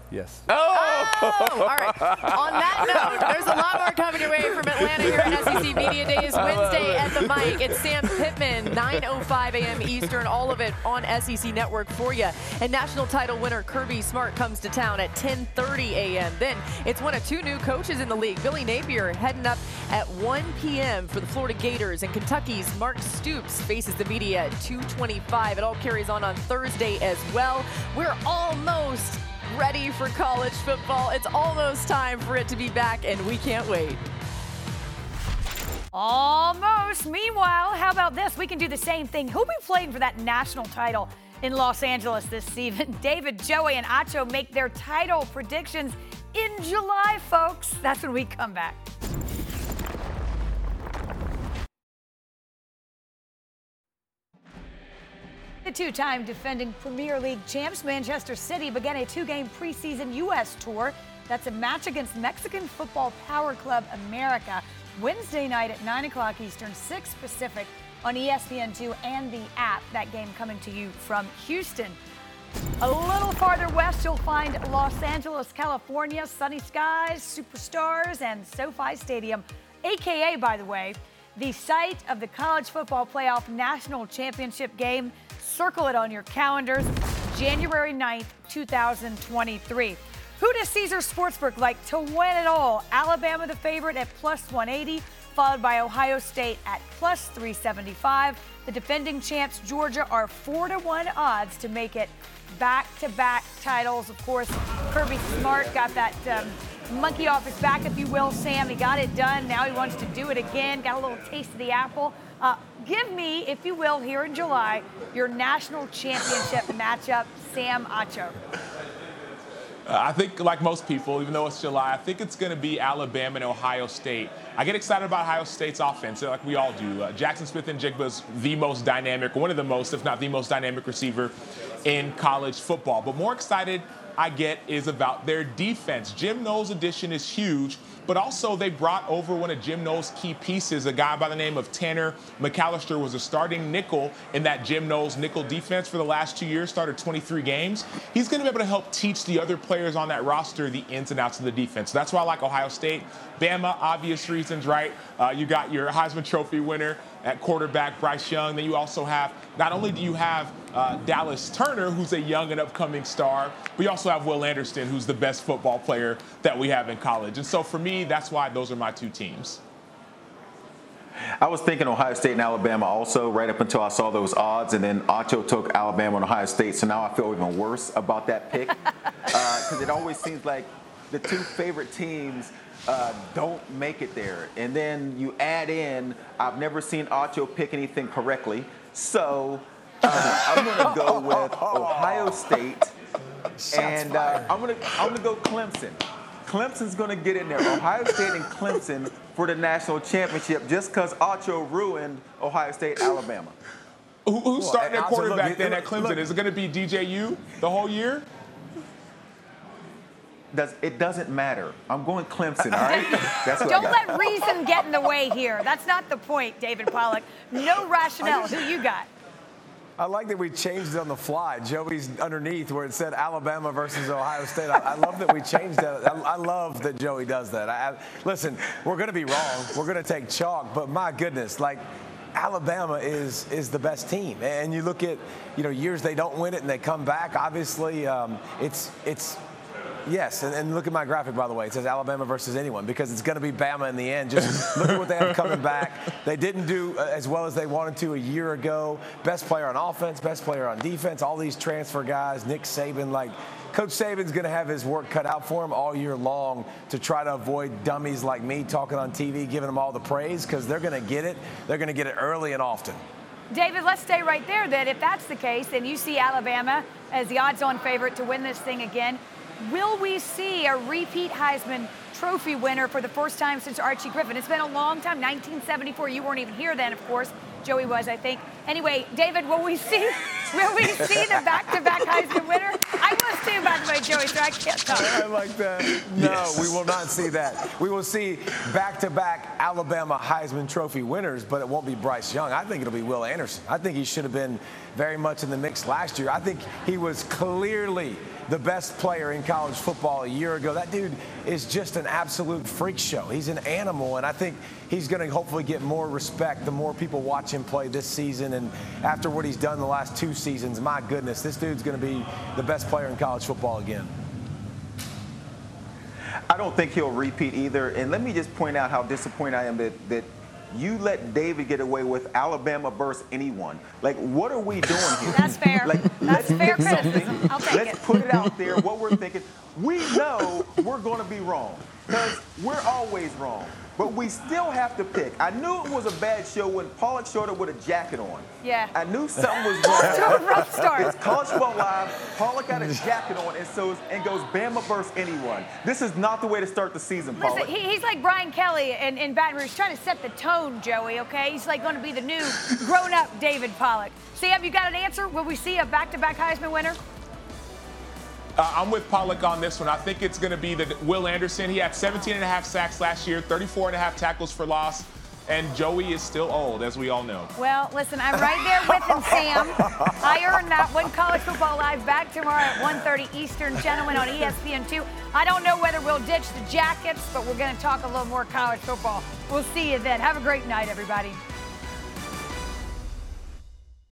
Speaker 32: Yes.
Speaker 33: Oh!
Speaker 29: Oh, all right. On that note, there's a lot more coming your way from Atlanta here at SEC Media Days Wednesday at the mic. It's Sam Pittman, 9:05 a.m. Eastern. All of it on SEC Network for you. And national title winner Kirby Smart comes to town at 10:30 a.m. Then it's one of two new coaches in the league. Billy Napier heading up at 1 p.m. for the Florida Gators, and Kentucky's Mark Stoops faces the media at 2:25. It all carries on on Thursday as well. We're almost ready for college football. It's almost time for it to be back, and we can't wait.
Speaker 1: Almost. Meanwhile, how about this? We can do the same thing. Who'll be playing for that national title in Los Angeles this season? David, Joey, and Acho make their title predictions in July, folks. That's when we come back. The two time defending Premier League champs Manchester City began a two game preseason U.S. tour. That's a match against Mexican Football Power Club America Wednesday night at 9 o'clock Eastern, 6 Pacific on E ESPN2 and the app. That game coming to you from Houston. A little farther west, you'll find Los Angeles, California, sunny skies, superstars, and SoFi Stadium, aka, by the way, the site of the College Football Playoff National Championship game. Circle it on your calendars, January 9th, 2023. Who does Caesar Sportsbook like to win it all? Alabama, the favorite, at plus 180, followed by Ohio State at plus 375. The defending champs, Georgia, are 4 to 1 odds to make it back to back titles. Of course, Kirby Smart got that um, monkey off his back, if you will, Sam. He got it done. Now he wants to do it again. Got a little taste of the apple. Uh, give me, if you will, here in July, your national championship matchup, Sam Acho.
Speaker 19: Uh, I think, like most people, even though it's July, I think it's going to be Alabama and Ohio State. I get excited about Ohio State's offense, like we all do. Uh, Jaxon Smith-Njigba is the most dynamic, one of the most, if not the most dynamic receiver in college football. But more excited I get is about their defense. Jim Knowles' addition is huge, but also they brought over one of Jim Knowles' key pieces, a guy by the name of Tanner McCalister, was a starting nickel in that Jim Knowles nickel defense for the last two years, started 23 games. He's going to be able to help teach the other players on that roster the ins and outs of the defense. That's why I like Ohio State. Bama, obvious reasons, right? Uh, you got your Heisman Trophy winner at quarterback, Bryce Young. Then you also have, not only do you have uh, Dallas Turner, who's a young and upcoming star, but you also have Will Anderson, who's the best football player that we have in college. And so for me, that's why those are my two teams.
Speaker 38: I was thinking Ohio State and Alabama also right up until I saw those odds, and then Acho took Alabama and Ohio State. So now I feel even worse about that pick because it always seems like
Speaker 4: the two favorite teams uh, don't make it there. And then you add in, I've never seen Acho pick anything correctly. So uh, I'm going to go with Ohio State. and uh, I'm going to I'm going to go Clemson. Clemson's going to get in there. Ohio State and Clemson for the national championship just because Acho ruined Ohio State, Alabama.
Speaker 19: Who, who's
Speaker 4: Well,
Speaker 19: starting at quarterback
Speaker 4: look,
Speaker 19: then
Speaker 4: look,
Speaker 19: at Clemson?
Speaker 4: look.
Speaker 19: Is it going to be DJU the whole year?
Speaker 4: Does, it doesn't matter. I'm going Clemson, all right? That's what
Speaker 1: Don't
Speaker 4: got.
Speaker 1: let reason get in the way here. That's not the point, David Pollack. No rationale. Who you got?
Speaker 3: I like that we changed it on the fly. Joey's underneath where it said Alabama versus Ohio State. I, I love that we changed that. I, I love that Joey does that. I, I- listen, we're going to be wrong. We're going to take chalk, but my goodness, like Alabama is is the best team. And you look at you know years they don't win it and they come back. Obviously, um, it's it's Yes, and, and look at my graphic, by the way. It says Alabama versus anyone because it's going to be Bama in the end. Just look at what they have coming back. They didn't do uh, as well as they wanted to a year ago. Best player on offense, best player on defense, all these transfer guys, Nick Saban. Like, Coach Saban's going to have his work cut out for him all year long to try to avoid dummies like me talking on TV, giving them all the praise because they're going to get it. They're going to get it early and often.
Speaker 1: David, let's stay right there then. If that's the case, then you see Alabama as the odds on favorite to win this thing again. Will we see a repeat Heisman Trophy winner for the first time since Archie Griffin? It's been a long time, 1974. You weren't even here then, of course. Joey was, I think. Anyway, David, will we see will we see the back-to-back Heisman winner? I was too, by the way, Joey, so I can't talk.
Speaker 3: I like that. No, we will not see that. We will see back-to-back Alabama Heisman Trophy winners, but it won't be Bryce Young. I think it'll be Will Anderson. I think he should have been very much in the mix last year. I think he was clearly the best player in college football a year ago. That dude is just an absolute freak show. He's an animal, and I think he's going to hopefully get more respect the more people watch him play this season. And after what he's done the last two seasons, my goodness, this dude's going to be the best player in college football again.
Speaker 4: I don't think he'll repeat either. And let me just point out how disappointed I am that, that you let David get away with Alabama versus anyone. Like, what are we doing here?
Speaker 1: That's fair.
Speaker 4: Like,
Speaker 1: That's
Speaker 4: let's
Speaker 1: fair
Speaker 4: pick something.
Speaker 1: criticism. I'll take
Speaker 4: let's
Speaker 1: it.
Speaker 4: put it out there, what we're thinking. We know we're going to be wrong because we're always wrong. But we still have to pick. I knew it was a bad show when Pollack showed up with a jacket on.
Speaker 1: Yeah.
Speaker 4: I knew something was wrong.
Speaker 1: to a rough start.
Speaker 4: It's college football live. Pollack got a jacket on and so and goes Bama versus anyone. This is not the way to start the season, Pollack.
Speaker 1: Listen, he, he's like Brian Kelly in, in Baton Rouge, trying to set the tone, Joey, okay? He's like going to be the new grown up David Pollack. Sam, you got an answer? Will we see a back to back Heisman winner?
Speaker 19: Uh, I'm with Pollack on this one. I think it's going to be the Will Anderson. He had 17 and a half sacks last year, 34 and a half tackles for loss, and Joey is still old, as we all know.
Speaker 1: Well, listen, I'm right there with him, Sam. I earned that one. College Football Live back tomorrow at 1.30 Eastern, gentlemen, on E ESPN2. I don't know whether we'll ditch the jackets, but we're going to talk a little more college football. We'll see you then. Have a great night, everybody.